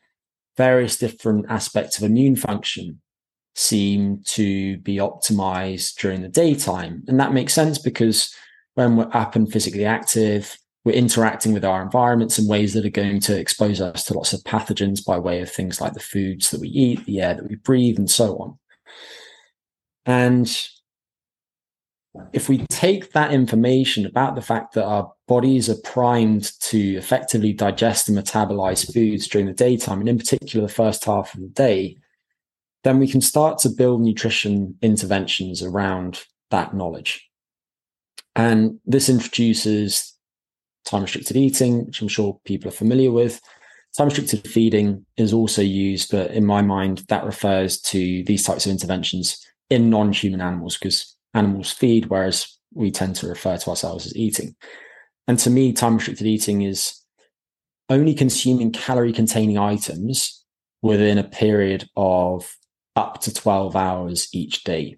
various different aspects of immune function seem to be optimized during the daytime. And that makes sense because when we're up and physically active, we're interacting with our environments in ways that are going to expose us to lots of pathogens by way of things like the foods that we eat, the air that we breathe, and so on. And if we take that information about the fact that our bodies are primed to effectively digest and metabolize foods during the daytime, and in particular the first half of the day, then we can start to build nutrition interventions around that knowledge. And this introduces time restricted eating, which I'm sure people are familiar with. Time restricted feeding is also used, but in my mind, that refers to these types of interventions in non human animals because animals feed, whereas we tend to refer to ourselves as eating. And to me, time restricted eating is only consuming calorie containing items within a period of up to 12 hours each day.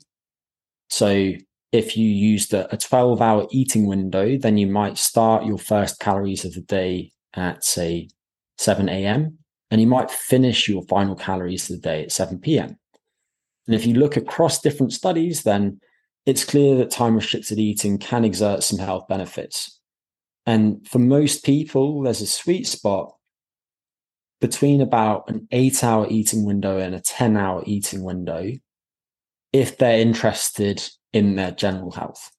So if you used a, 12 hour eating window, then you might start your first calories of the day at, say, 7 a.m. and you might finish your final calories of the day at 7 p.m. And if you look across different studies, then it's clear that time restricted eating can exert some health benefits. And for most people, there's a sweet spot between about an eight hour eating window and a 10 hour eating window if they're interested in their general health.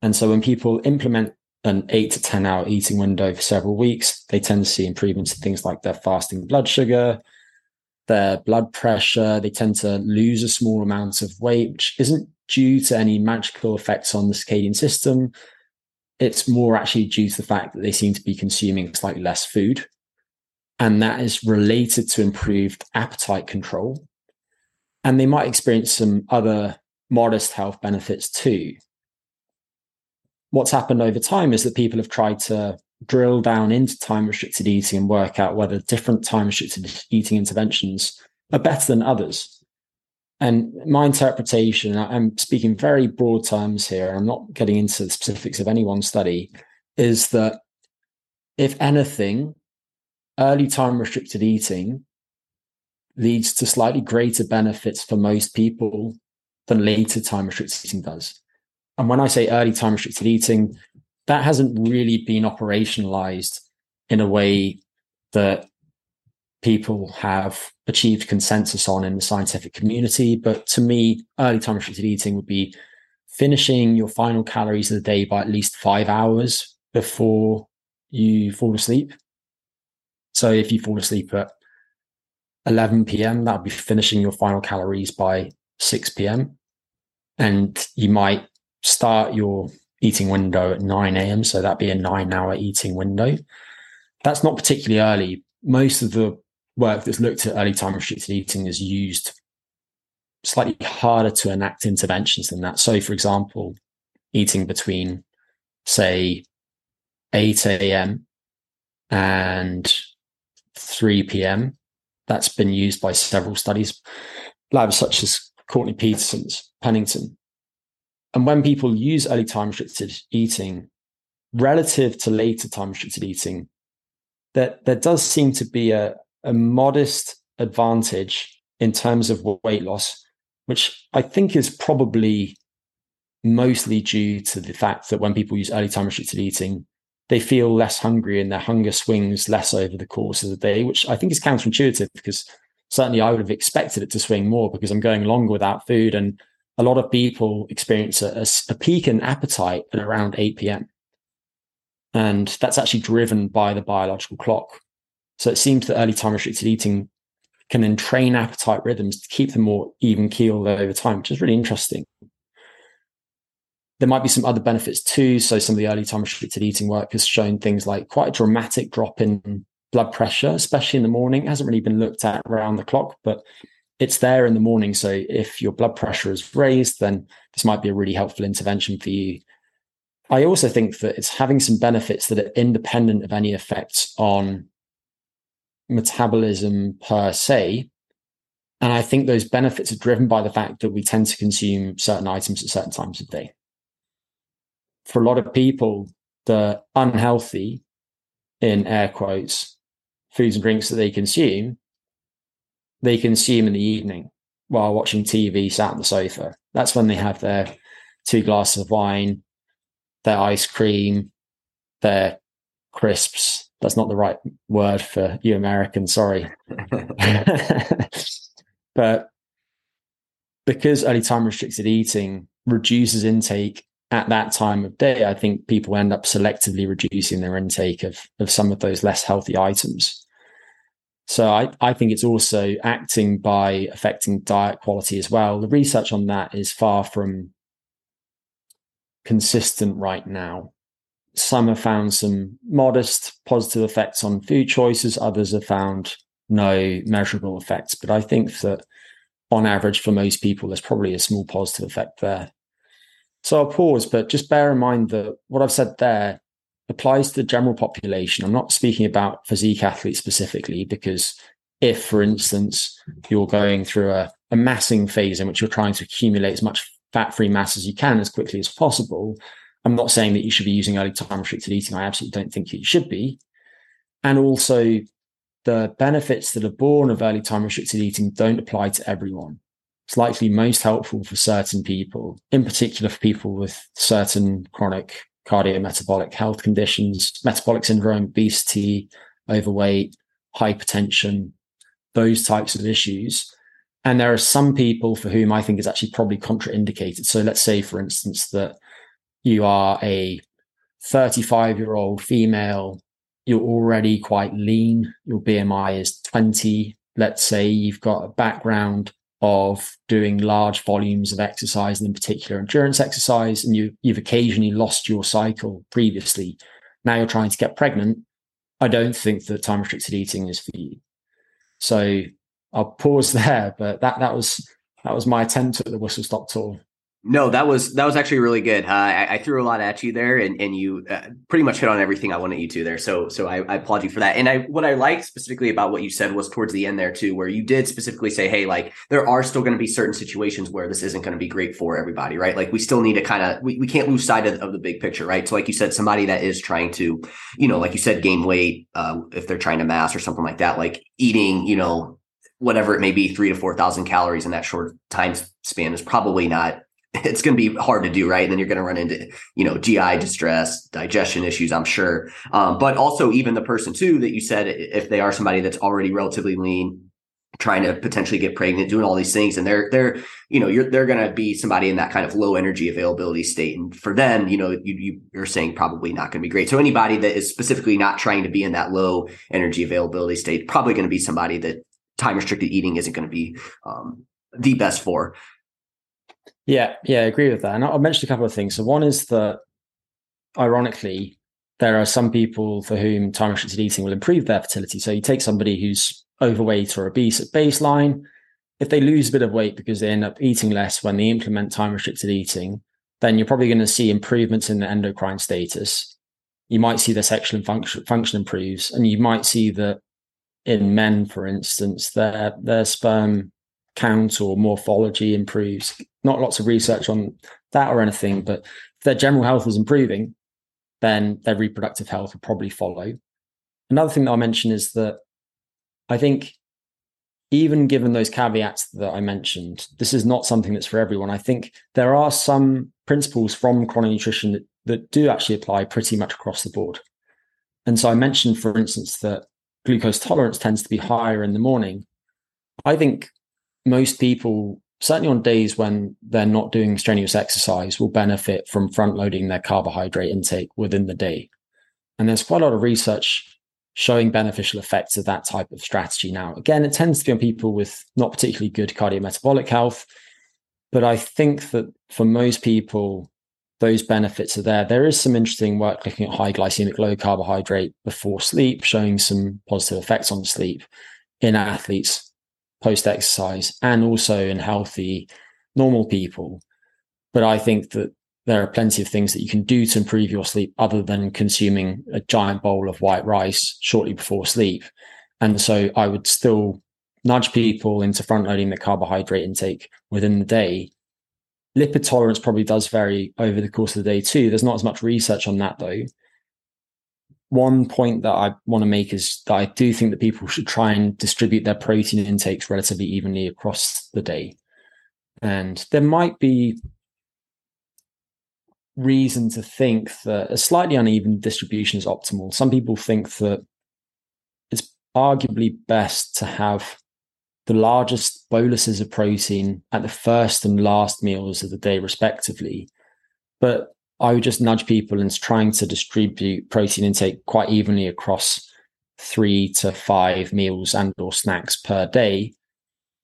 And so when people implement an eight to 10 hour eating window for several weeks, they tend to see improvements in things like their fasting blood sugar, their blood pressure. They tend to lose a small amount of weight, which isn't due to any magical effects on the circadian system. It's more actually due to the fact that they seem to be consuming slightly less food. And that is related to improved appetite control. And they might experience some other modest health benefits too. What's happened over time is that people have tried to drill down into time restricted eating and work out whether different time restricted eating interventions are better than others. And my interpretation, I'm speaking very broad terms here, I'm not getting into the specifics of any one study, is that if anything, early time restricted eating leads to slightly greater benefits for most people than later time restricted eating does. And when I say early time restricted eating, that hasn't really been operationalized in a way that people have achieved consensus on in the scientific community. But to me, early time restricted eating would be finishing your final calories of the day by at least five hours before you fall asleep. So if you fall asleep at 11 p.m., that'll be finishing your final calories by 6 p.m. And you might start your eating window at 9 a.m. So that'd be a nine hour eating window. That's not particularly early. Most of the work that's looked at early time restricted eating has used slightly harder to enact interventions than that. So, for example, eating between, say, 8 a.m. and 3 p.m. That's been used by several studies, labs such as Courtney Peterson's, Pennington, and when people use early time restricted eating relative to later time restricted eating, that there does seem to be a, a modest advantage in terms of weight loss, which I think is probably mostly due to the fact that when people use early time restricted eating, they feel less hungry and their hunger swings less over the course of the day, which I think is counterintuitive because certainly I would have expected it to swing more because I'm going longer without food and a lot of people experience a, a, peak in appetite at around 8 p.m. And that's actually driven by the biological clock. So it seems that early time restricted eating can entrain appetite rhythms to keep them more even keeled over time, which is really interesting. There might be some other benefits too. So some of the early time restricted eating work has shown things like quite a dramatic drop in blood pressure, especially in the morning. It hasn't really been looked at around the clock, but it's there in the morning. So if your blood pressure is raised, then this might be a really helpful intervention for you. I also think that it's having some benefits that are independent of any effects on metabolism per se. And I think those benefits are driven by the fact that we tend to consume certain items at certain times of day. For a lot of people, the unhealthy, in air quotes, foods and drinks that they consume they consume in the evening while watching TV sat on the sofa. That's when they have their two glasses of wine, their ice cream, their crisps. That's not the right word for you Americans, sorry. but because early time restricted eating reduces intake at that time of day, I think people end up selectively reducing their intake of, of some of those less healthy items. So I, I think it's also acting by affecting diet quality as well. The research on that is far from consistent right now. Some have found some modest positive effects on food choices, others have found no measurable effects. But I think that on average, for most people, there's probably a small positive effect there. So I'll pause, but just bear in mind that what I've said there applies to the general population. I'm not speaking about physique athletes specifically, because if, for instance, you're going through a, a massing phase in which you're trying to accumulate as much fat free mass as you can as quickly as possible, I'm not saying that you should be using early time restricted eating. I absolutely don't think you should be. And also, the benefits that are born of early time restricted eating don't apply to everyone. It's likely most helpful for certain people, in particular for people with certain chronic cardiometabolic health conditions, metabolic syndrome, obesity, overweight, hypertension, those types of issues. And there are some people for whom I think is actually probably contraindicated. So let's say, for instance, that you are a 35 year old female, you're already quite lean, your BMI is 20. Let's say you've got a background of doing large volumes of exercise, and in particular endurance exercise, and you, you've occasionally lost your cycle previously. Now you're trying to get pregnant. I don't think that time restricted eating is for you. So I'll pause there, but that that was that was my attempt at the whistle stop tour. No, that was that was actually really good. Uh, I, I, threw a lot at you there, and and you uh, pretty much hit on everything I wanted you to there. So so I, I, applaud you for that. And I what I liked specifically about what you said was towards the end there too, where you did specifically say, hey, like there are still going to be certain situations where this isn't going to be great for everybody, right? Like we still need to kind of we, we can't lose sight of, of, the big picture, right? So like you said, somebody that is trying to, you know, like you said, gain weight, uh, if they're trying to mass or something like that, like eating, you know, whatever it may be, three to four thousand calories in that short time span is probably not it's going to be hard to do, right? And then you're going to run into, you know, GI distress, digestion issues, I'm sure. Um, but also even the person too that you said, if they are somebody that's already relatively lean, trying to potentially get pregnant, doing all these things, and they're they're you know you're they're going to be somebody in that kind of low energy availability state, and for them, you know, you, you you're saying probably not going to be great. So anybody that is specifically not trying to be in that low energy availability state, probably going to be somebody that time restricted eating isn't going to be um, the best for. Yeah, yeah, I agree with that. And I'll mention a couple of things. So one is that ironically, there are some people for whom time restricted eating will improve their fertility. So you take somebody who's overweight or obese at baseline, if they lose a bit of weight because they end up eating less when they implement time restricted eating, then you're probably going to see improvements in the endocrine status. You might see their sexual function, function improves, and you might see that in men, for instance, their their sperm count or morphology improves. Not lots of research on that or anything, but if their general health is improving, then their reproductive health will probably follow. Another thing that I'll mention is that I think even given those caveats that I mentioned, this is not something that's for everyone. I think there are some principles from chrononutrition that, that do actually apply pretty much across the board. And so I mentioned, for instance, that glucose tolerance tends to be higher in the morning. I think most people, certainly on days when they're not doing strenuous exercise, will benefit from front loading their carbohydrate intake within the day. And there's quite a lot of research showing beneficial effects of that type of strategy now. Again, it tends to be on people with not particularly good cardiometabolic health. But I think that for most people, those benefits are there. There is some interesting work looking at high glycemic, low carbohydrate before sleep, showing some positive effects on sleep in athletes post exercise and also in healthy, normal people. But I think that there are plenty of things that you can do to improve your sleep other than consuming a giant bowl of white rice shortly before sleep. And so I would still nudge people into front loading the carbohydrate intake within the day. Lipid tolerance probably does vary over the course of the day too. There's not as much research on that though one point that I want to make is that I do think that people should try and distribute their protein intakes relatively evenly across the day. And there might be reason to think that a slightly uneven distribution is optimal. Some people think that it's arguably best to have the largest boluses of protein at the first and last meals of the day, respectively. But I would just nudge people into trying to distribute protein intake quite evenly across three to five meals and or snacks per day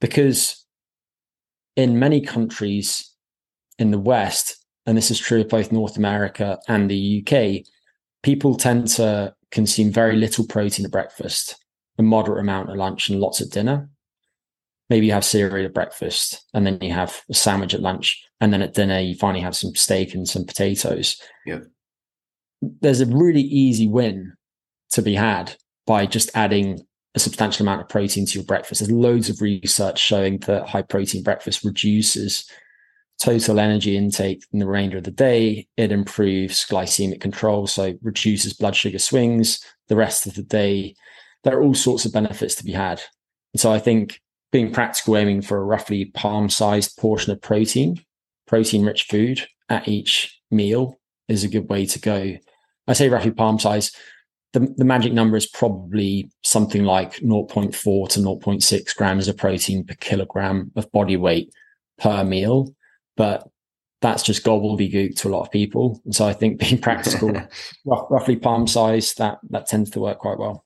because in many countries in the west and this is true of both north america and the uk people tend to consume very little protein at breakfast a moderate amount at lunch and lots at dinner. Maybe you have cereal at breakfast and then you have a sandwich at lunch and then at dinner you finally have some steak and some potatoes yeah there's a really easy win to be had by just adding a substantial amount of protein to your breakfast. There's loads of research showing that high protein breakfast reduces total energy intake in the remainder of the day. It improves glycemic control, so reduces blood sugar swings the rest of the day. There are all sorts of benefits to be had. And so I think being practical, aiming for a roughly palm sized portion of protein, protein rich food at each meal is a good way to go. I say roughly palm size the, the magic number is probably something like 0.4 to 0.6 grams of protein per kilogram of body weight per meal. But that's just gobbledygook to a lot of people. And so I think being practical, roughly palm size, that that tends to work quite well.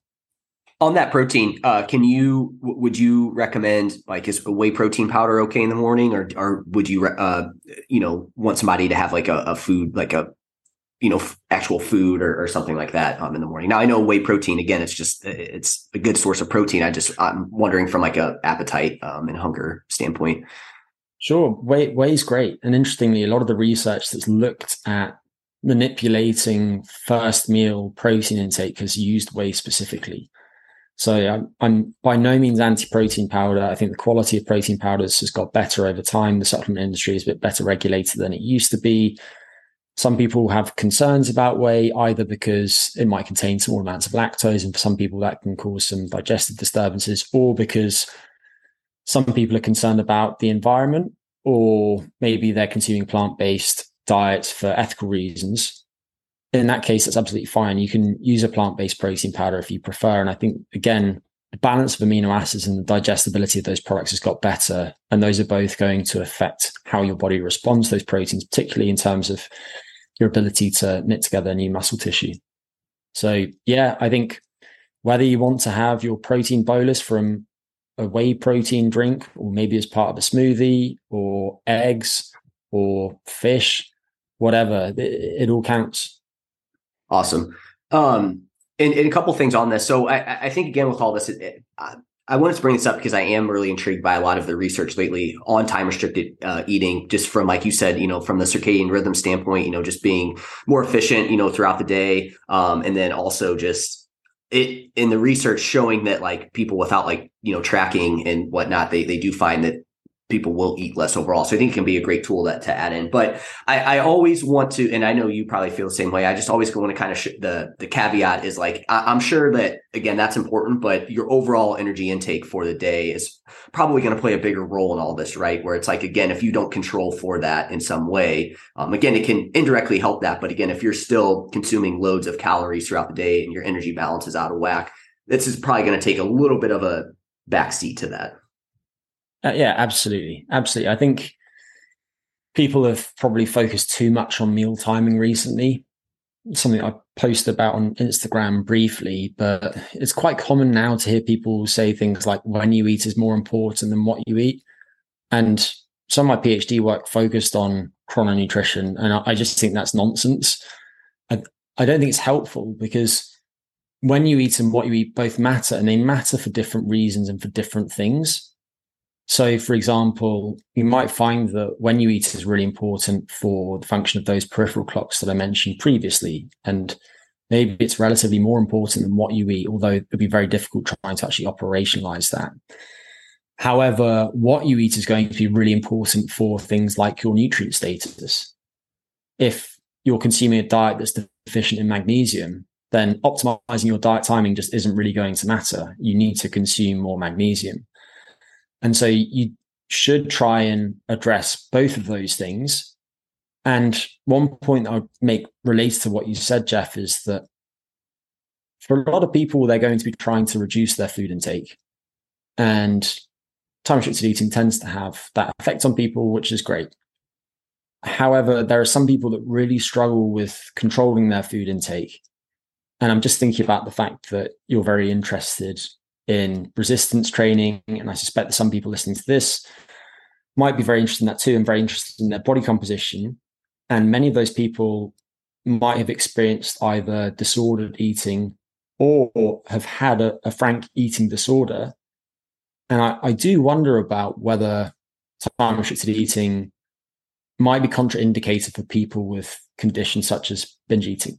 On that protein, uh, can you would you recommend like is whey protein powder okay in the morning, or or would you uh, you know want somebody to have like a, a food like a you know, actual food or, or something like that um, in the morning. Now I know whey protein again, it's just it's a good source of protein. I just I'm wondering from like a appetite um, and hunger standpoint. Sure, whey whey is great, and interestingly, a lot of the research that's looked at manipulating first meal protein intake has used whey specifically. So I'm, by no means anti-protein powder. I think the quality of protein powders has got better over time. The supplement industry is a bit better regulated than it used to be. Some people have concerns about whey, either because it might contain small amounts of lactose, and for some people that can cause some digestive disturbances, or because some people are concerned about the environment, or maybe they're consuming plant based diets for ethical reasons. In that case, that's absolutely fine. You can use a plant based protein powder if you prefer. And I think, again, the balance of amino acids and the digestibility of those products has got better. And those are both going to affect how your body responds to those proteins, particularly in terms of your ability to knit together new muscle tissue. So yeah, I think whether you want to have your protein bolus from a whey protein drink, or maybe as part of a smoothie, or eggs, or fish, whatever, it, it all counts. Awesome. Um, and, and, a couple things on this. So I, I think again with all this, it, it, I wanted to bring this up because I am really intrigued by a lot of the research lately on time restricted uh, eating, just from, like you said, you know, from the circadian rhythm standpoint, you know, just being more efficient, you know, throughout the day. Um, and then also just it in the research showing that like people without like, you know, tracking and whatnot, they, they do find that people will eat less overall. So I think it can be a great tool that to add in. But I, I always want to, and I know you probably feel the same way. I just always want to kind of sh- the the caveat is like I, am sure that again that's important, but your overall energy intake for the day is probably going to play a bigger role in all this, right? Where it's like again, if you don't control for that in some way, um, again it can indirectly help that. But again, if you're still consuming loads of calories throughout the day and your energy balance is out of whack, this is probably going to take a little bit of a backseat to that. Uh, yeah, absolutely. Absolutely. I think people have probably focused too much on meal timing recently. Something I posted about on Instagram briefly, but it's quite common now to hear people say things like when you eat is more important than what you eat. And some of my PhD work focused on chrononutrition, and I, I just think that's nonsense. I, I don't think it's helpful because when you eat and what you eat both matter, and they matter for different reasons and for different things. So, for example, you might find that when you eat is really important for the function of those peripheral clocks that I mentioned previously. And maybe it's relatively more important than what you eat, although it'd be very difficult trying to actually operationalize that. However, what you eat is going to be really important for things like your nutrient status. If you're consuming a diet that's deficient in magnesium, then optimizing your diet timing just isn't really going to matter. You need to consume more magnesium. And so you should try and address both of those things. And one point I would make relates to what you said, Jeff, is that for a lot of people, they're going to be trying to reduce their food intake. And time restricted eating tends to have that effect on people, which is great. However, there are some people that really struggle with controlling their food intake. And I'm just thinking about the fact that you're very interested in resistance training. And I suspect that some people listening to this might be very interested in that too and very interested in their body composition. And many of those people might have experienced either disordered eating or have had a, a frank eating disorder. And I, I do wonder about whether time restricted eating might be contraindicated for people with conditions such as binge eating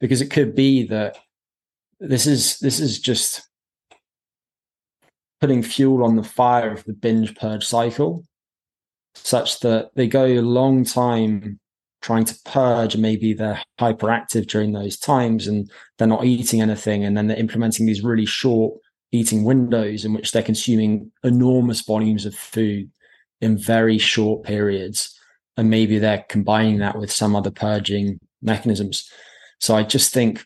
because it could be that this is this is just putting fuel on the fire of the binge purge cycle such that they go a long time trying to purge maybe they're hyperactive during those times and they're not eating anything and then they're implementing these really short eating windows in which they're consuming enormous volumes of food in very short periods and maybe they're combining that with some other purging mechanisms. So i just think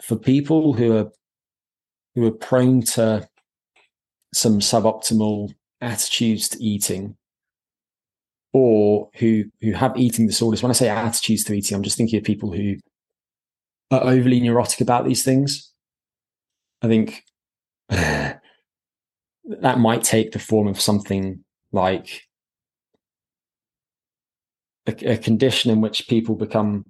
for people who are who are prone to some suboptimal attitudes to eating or who who have eating disorders when i say attitudes to eating i'm just thinking of people who are overly neurotic about these things i think that might take the form of something like a, a, condition in which people become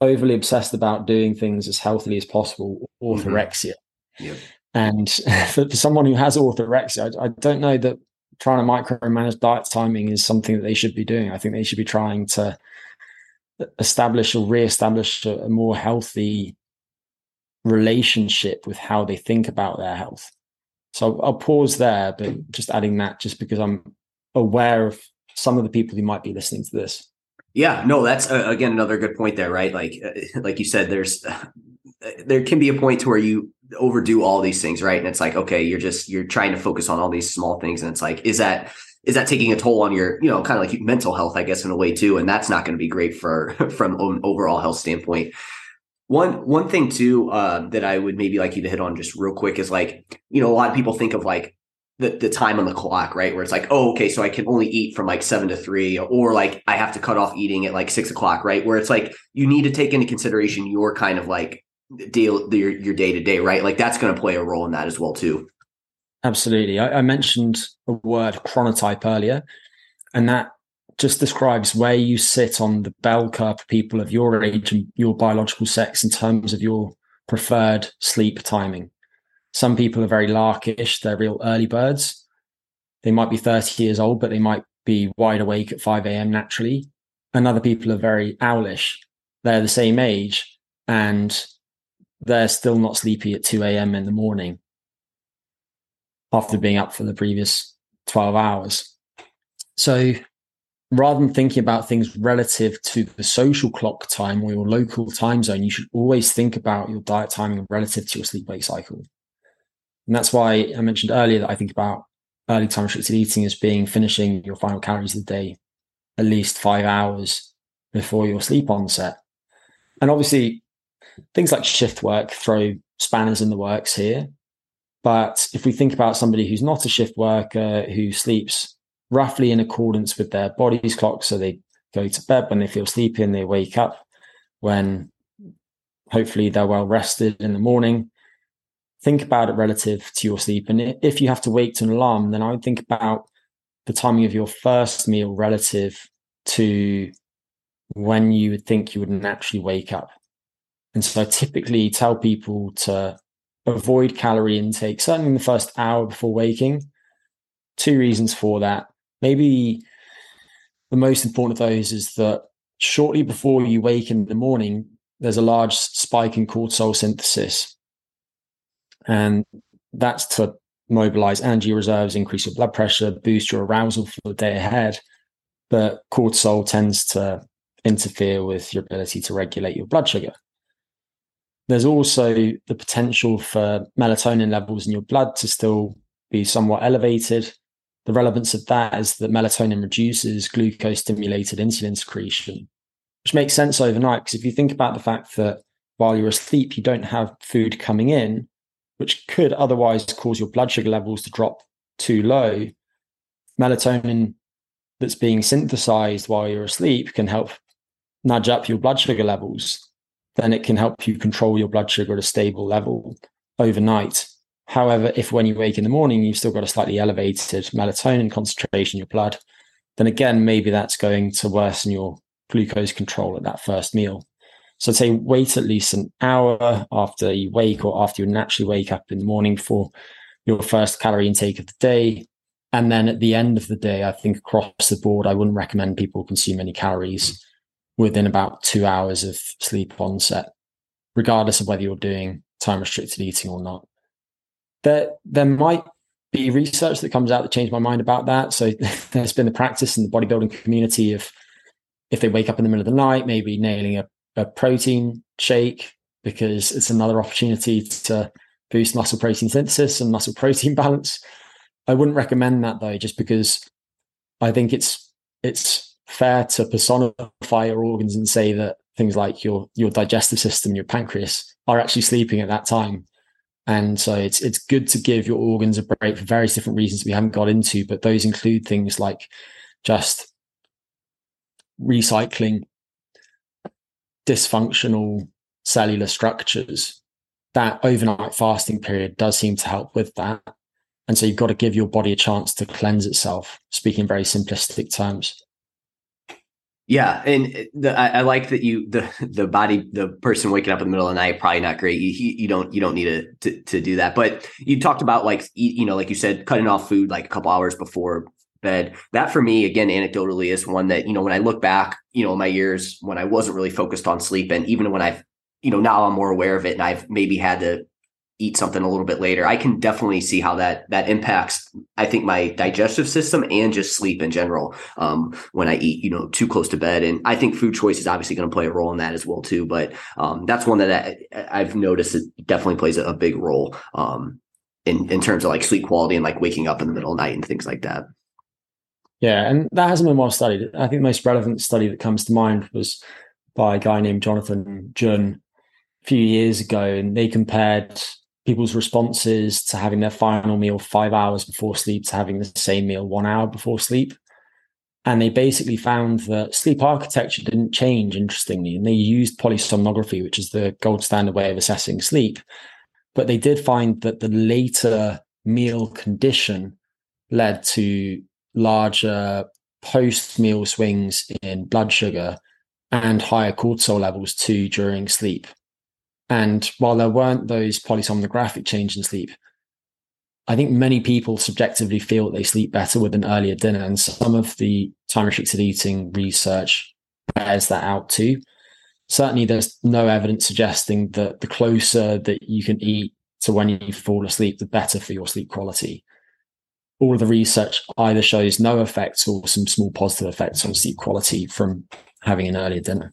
overly obsessed about doing things as healthily as possible, mm-hmm. orthorexia. Mm-hmm. Yep. And for, for, someone who has orthorexia, I, I, don't know that trying to micromanage diet timing is something that they should be doing. I think they should be trying to establish or re-establish a, a more healthy relationship with how they think about their health. So I'll pause there, but just adding that just because I'm aware of some of the people who might be listening to this. Yeah, no, that's uh, again another good point there, right? Like, uh, like you said, there's uh, there can be a point to where you overdo all these things, right? And it's like, okay, you're just you're trying to focus on all these small things, and it's like, is that is that taking a toll on your, you know, kind of like mental health, I guess, in a way too? And that's not going to be great for from an overall health standpoint. One one thing too uh, that I would maybe like you to hit on just real quick is like, you know, a lot of people think of like the, the time on the clock, right? Where it's like, oh, okay, so I can only eat from like seven to three, or like I have to cut off eating at like six o'clock, right? Where it's like you need to take into consideration your kind of like deal your your day to day, right? Like that's going to play a role in that as well too. Absolutely. I, I mentioned a word chronotype earlier, and that just describes where you sit on the bell curve people of your age and your biological sex in terms of your preferred sleep timing. Some people are very larkish, they're real early birds. They might be 30 years old, but they might be wide awake at 5 a.m. naturally. And other people are very owlish. They're the same age and they're still not sleepy at 2 a.m. in the morning after being up for the previous 12 hours. So rather than thinking about things relative to the social clock time or your local time zone, you should always think about your diet timing relative to your sleep wake cycle. And that's why I mentioned earlier that I think about early time restricted eating as being finishing your final calories of the day at least five hours before your sleep onset. And obviously, things like shift work throw spanners in the works here. But if we think about somebody who's not a shift worker who sleeps roughly in accordance with their body's clock, so they go to bed when they feel sleepy and they wake up when hopefully they're well rested in the morning think about it relative to your sleep. And if you have to wait to an alarm, then I would think about the timing of your first meal relative to when you would think you would naturally wake up. And so I typically tell people to avoid calorie intake, certainly in the first hour before waking. Two reasons for that. Maybe the most important of those is that shortly before you wake in the morning, there's a large spike in cortisol synthesis. And that's to mobilize energy reserves, increase your blood pressure, boost your arousal for the day ahead. But cortisol tends to interfere with your ability to regulate your blood sugar. There's also the potential for melatonin levels in your blood to still be somewhat elevated. The relevance of that is that melatonin reduces glucose stimulated insulin secretion, which makes sense overnight. Because if you think about the fact that while you're asleep, you don't have food coming in, which could otherwise cause your blood sugar levels to drop too low, melatonin that's being synthesized while you're asleep can help nudge up your blood sugar levels. Then it can help you control your blood sugar at a stable level overnight. However, if when you wake in the morning, you've still got a slightly elevated melatonin concentration in your blood, then again, maybe that's going to worsen your glucose control at that first meal. So I'd say wait at least an hour after you wake or after you naturally wake up in the morning for your first calorie intake of the day. And then at the end of the day, I think across the board, I wouldn't recommend people consume any calories within about two hours of sleep onset, regardless of whether you're doing time restricted eating or not. There, there might be research that comes out that changed my mind about that. So there's been the practice in the bodybuilding community of if they wake up in the middle of the night, maybe nailing a, a protein shake because it's another opportunity to boost muscle protein synthesis and muscle protein balance. I wouldn't recommend that though, just because I think it's it's fair to personify your organs and say that things like your your digestive system, your pancreas, are actually sleeping at that time. And so it's it's good to give your organs a break for various different reasons we haven't got into, but those include things like just recycling dysfunctional cellular structures. That overnight fasting period does seem to help with that. And so you've got to give your body a chance to cleanse itself, speaking in very simplistic terms. Yeah, and eh, the, I, I, like that you the the body the person waking up in the middle of the night probably not great. You, you don't you don't need to, to, to do that. But you talked about like you know like you said cutting off food like a couple hours before bed. That for me again anecdotally is one that you know when I look back you know my years when I wasn't really focused on sleep and even when I've you know now I'm more aware of it and I've maybe had to eat something a little bit later. I can definitely see how that that impacts i think my digestive system and just sleep in general um, when i eat you know too close to bed. And i think food choice is obviously going to play a role in that as well too. But um, that's one that I, have noticed it definitely plays a, a big role um, in in terms of like sleep quality and like waking up in the middle of the night and things like that. Yeah and that hasn't been well studied. I think the most relevant study that comes to mind was by a guy named jonathan jun a few years ago and they compared people's responses to having their final meal five hours before sleep to having the same meal one hour before sleep. And they basically found that sleep architecture didn't change, interestingly. And they used polysomnography, which is the gold standard way of assessing sleep. But they did find that the later meal condition led to larger post meal swings in blood sugar and higher cortisol levels too during sleep. And while there weren't those polysomnographic change in sleep, I think many people subjectively feel they sleep better with an earlier dinner. And some of the time restricted eating research bears that out too. Certainly, there's no evidence suggesting that the closer that you can eat to when you fall asleep, the better for your sleep quality. All of the research either shows no effects or some small positive effects on sleep quality from having an earlier dinner.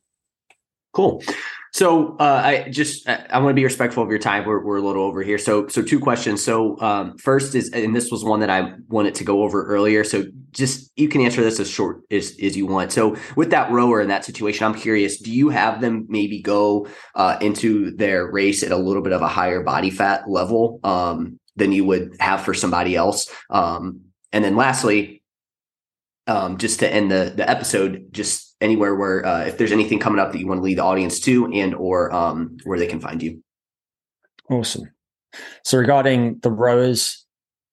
Cool. So uh, I just I want to be respectful of your time. We're, we're a little over here. So so two questions. So um, first is and this was one that I wanted to go over earlier. So just you can answer this as short as, as you want. So with that rower in that situation, I'm curious. Do you have them maybe go uh, into their race at a little bit of a higher body fat level um, than you would have for somebody else? Um, and then lastly, um, just to end the the episode, just anywhere where uh, if there's anything coming up that you want to lead the audience to and or um, where they can find you. Awesome. So regarding the rowers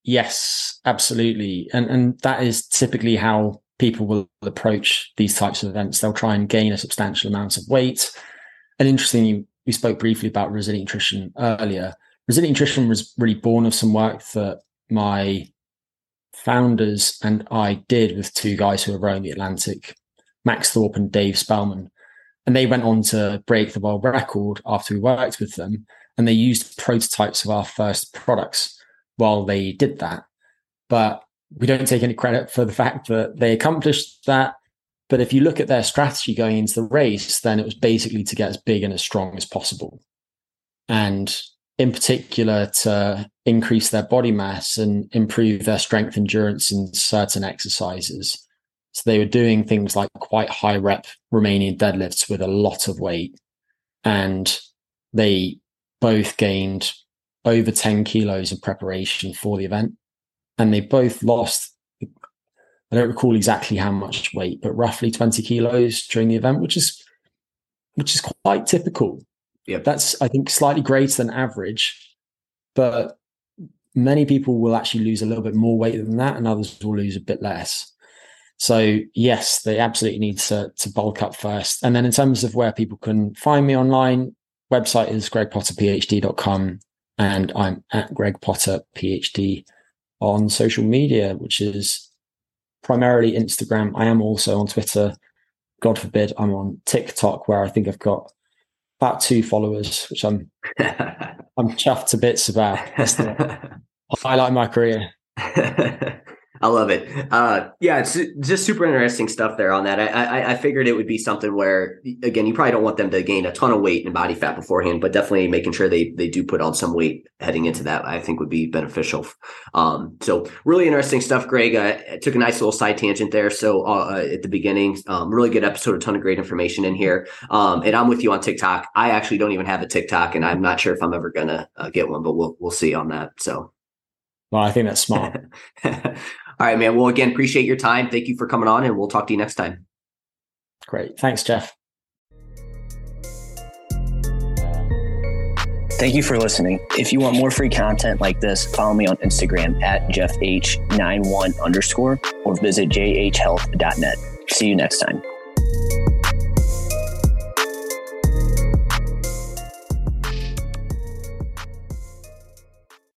yes absolutely. And and that is typically how people will approach these types of events. They'll try and gain a substantial amount of weight. And interestingly we spoke briefly about resilient nutrition earlier. Resilient nutrition was really born of some work that my founders and I did with two guys who were rowing the Atlantic Max Thorpe and Dave Spellman. And they went on to break the world record after we worked with them. And they used prototypes of our first products while they did that. But we don't take any credit for the fact that they accomplished that. But if you look at their strategy going into the race, then it was basically to get as big and as strong as possible. And in particular, to increase their body mass and improve their strength endurance in certain exercises. So they were doing things like quite high rep Romanian deadlifts with a lot of weight. And they both gained over 10 kilos in preparation for the event. And they both lost, I don't recall exactly how much weight, but roughly 20 kilos during the event, which is which is quite typical Yep. That's, I think, slightly greater than average, but many people will actually lose a little bit more weight than that, and others will lose a bit less. So yes, they absolutely need to, to bulk up first. And then in terms of where people can find me online, website is gregpotterphd.com and I'm at Greg Potter PhD on social media, which is primarily Instagram. I am also on Twitter. God forbid I'm on TikTok, where I think I've got about two followers, which I'm I'm chuffed to bits about. That's the highlight of my career. I love it. Uh, yeah, it's just super interesting stuff there on that. I, I, I figured it would be something where, again, you probably don't want them to gain a ton of weight and body fat beforehand, but definitely making sure they they do put on some weight heading into that, I think would be beneficial. Um, so really interesting stuff, Greg. Uh, took a nice little side tangent there. So uh, at the beginning, um, really good episode, a ton of great information in here. Um, and I'm with you on TikTok. I actually don't even have a TikTok, and I'm not sure if I'm ever gonna uh, get one, but we'll we'll see on that. So. Well, I think that's smart. All right, man. Well, again, appreciate your time. Thank you for coming on, and we'll talk to you next time. Great. Thanks, Jeff. Thank you for listening. If you want more free content like this, follow me on Instagram at jeffh91 underscore or visit jhhealth.net. See you next time.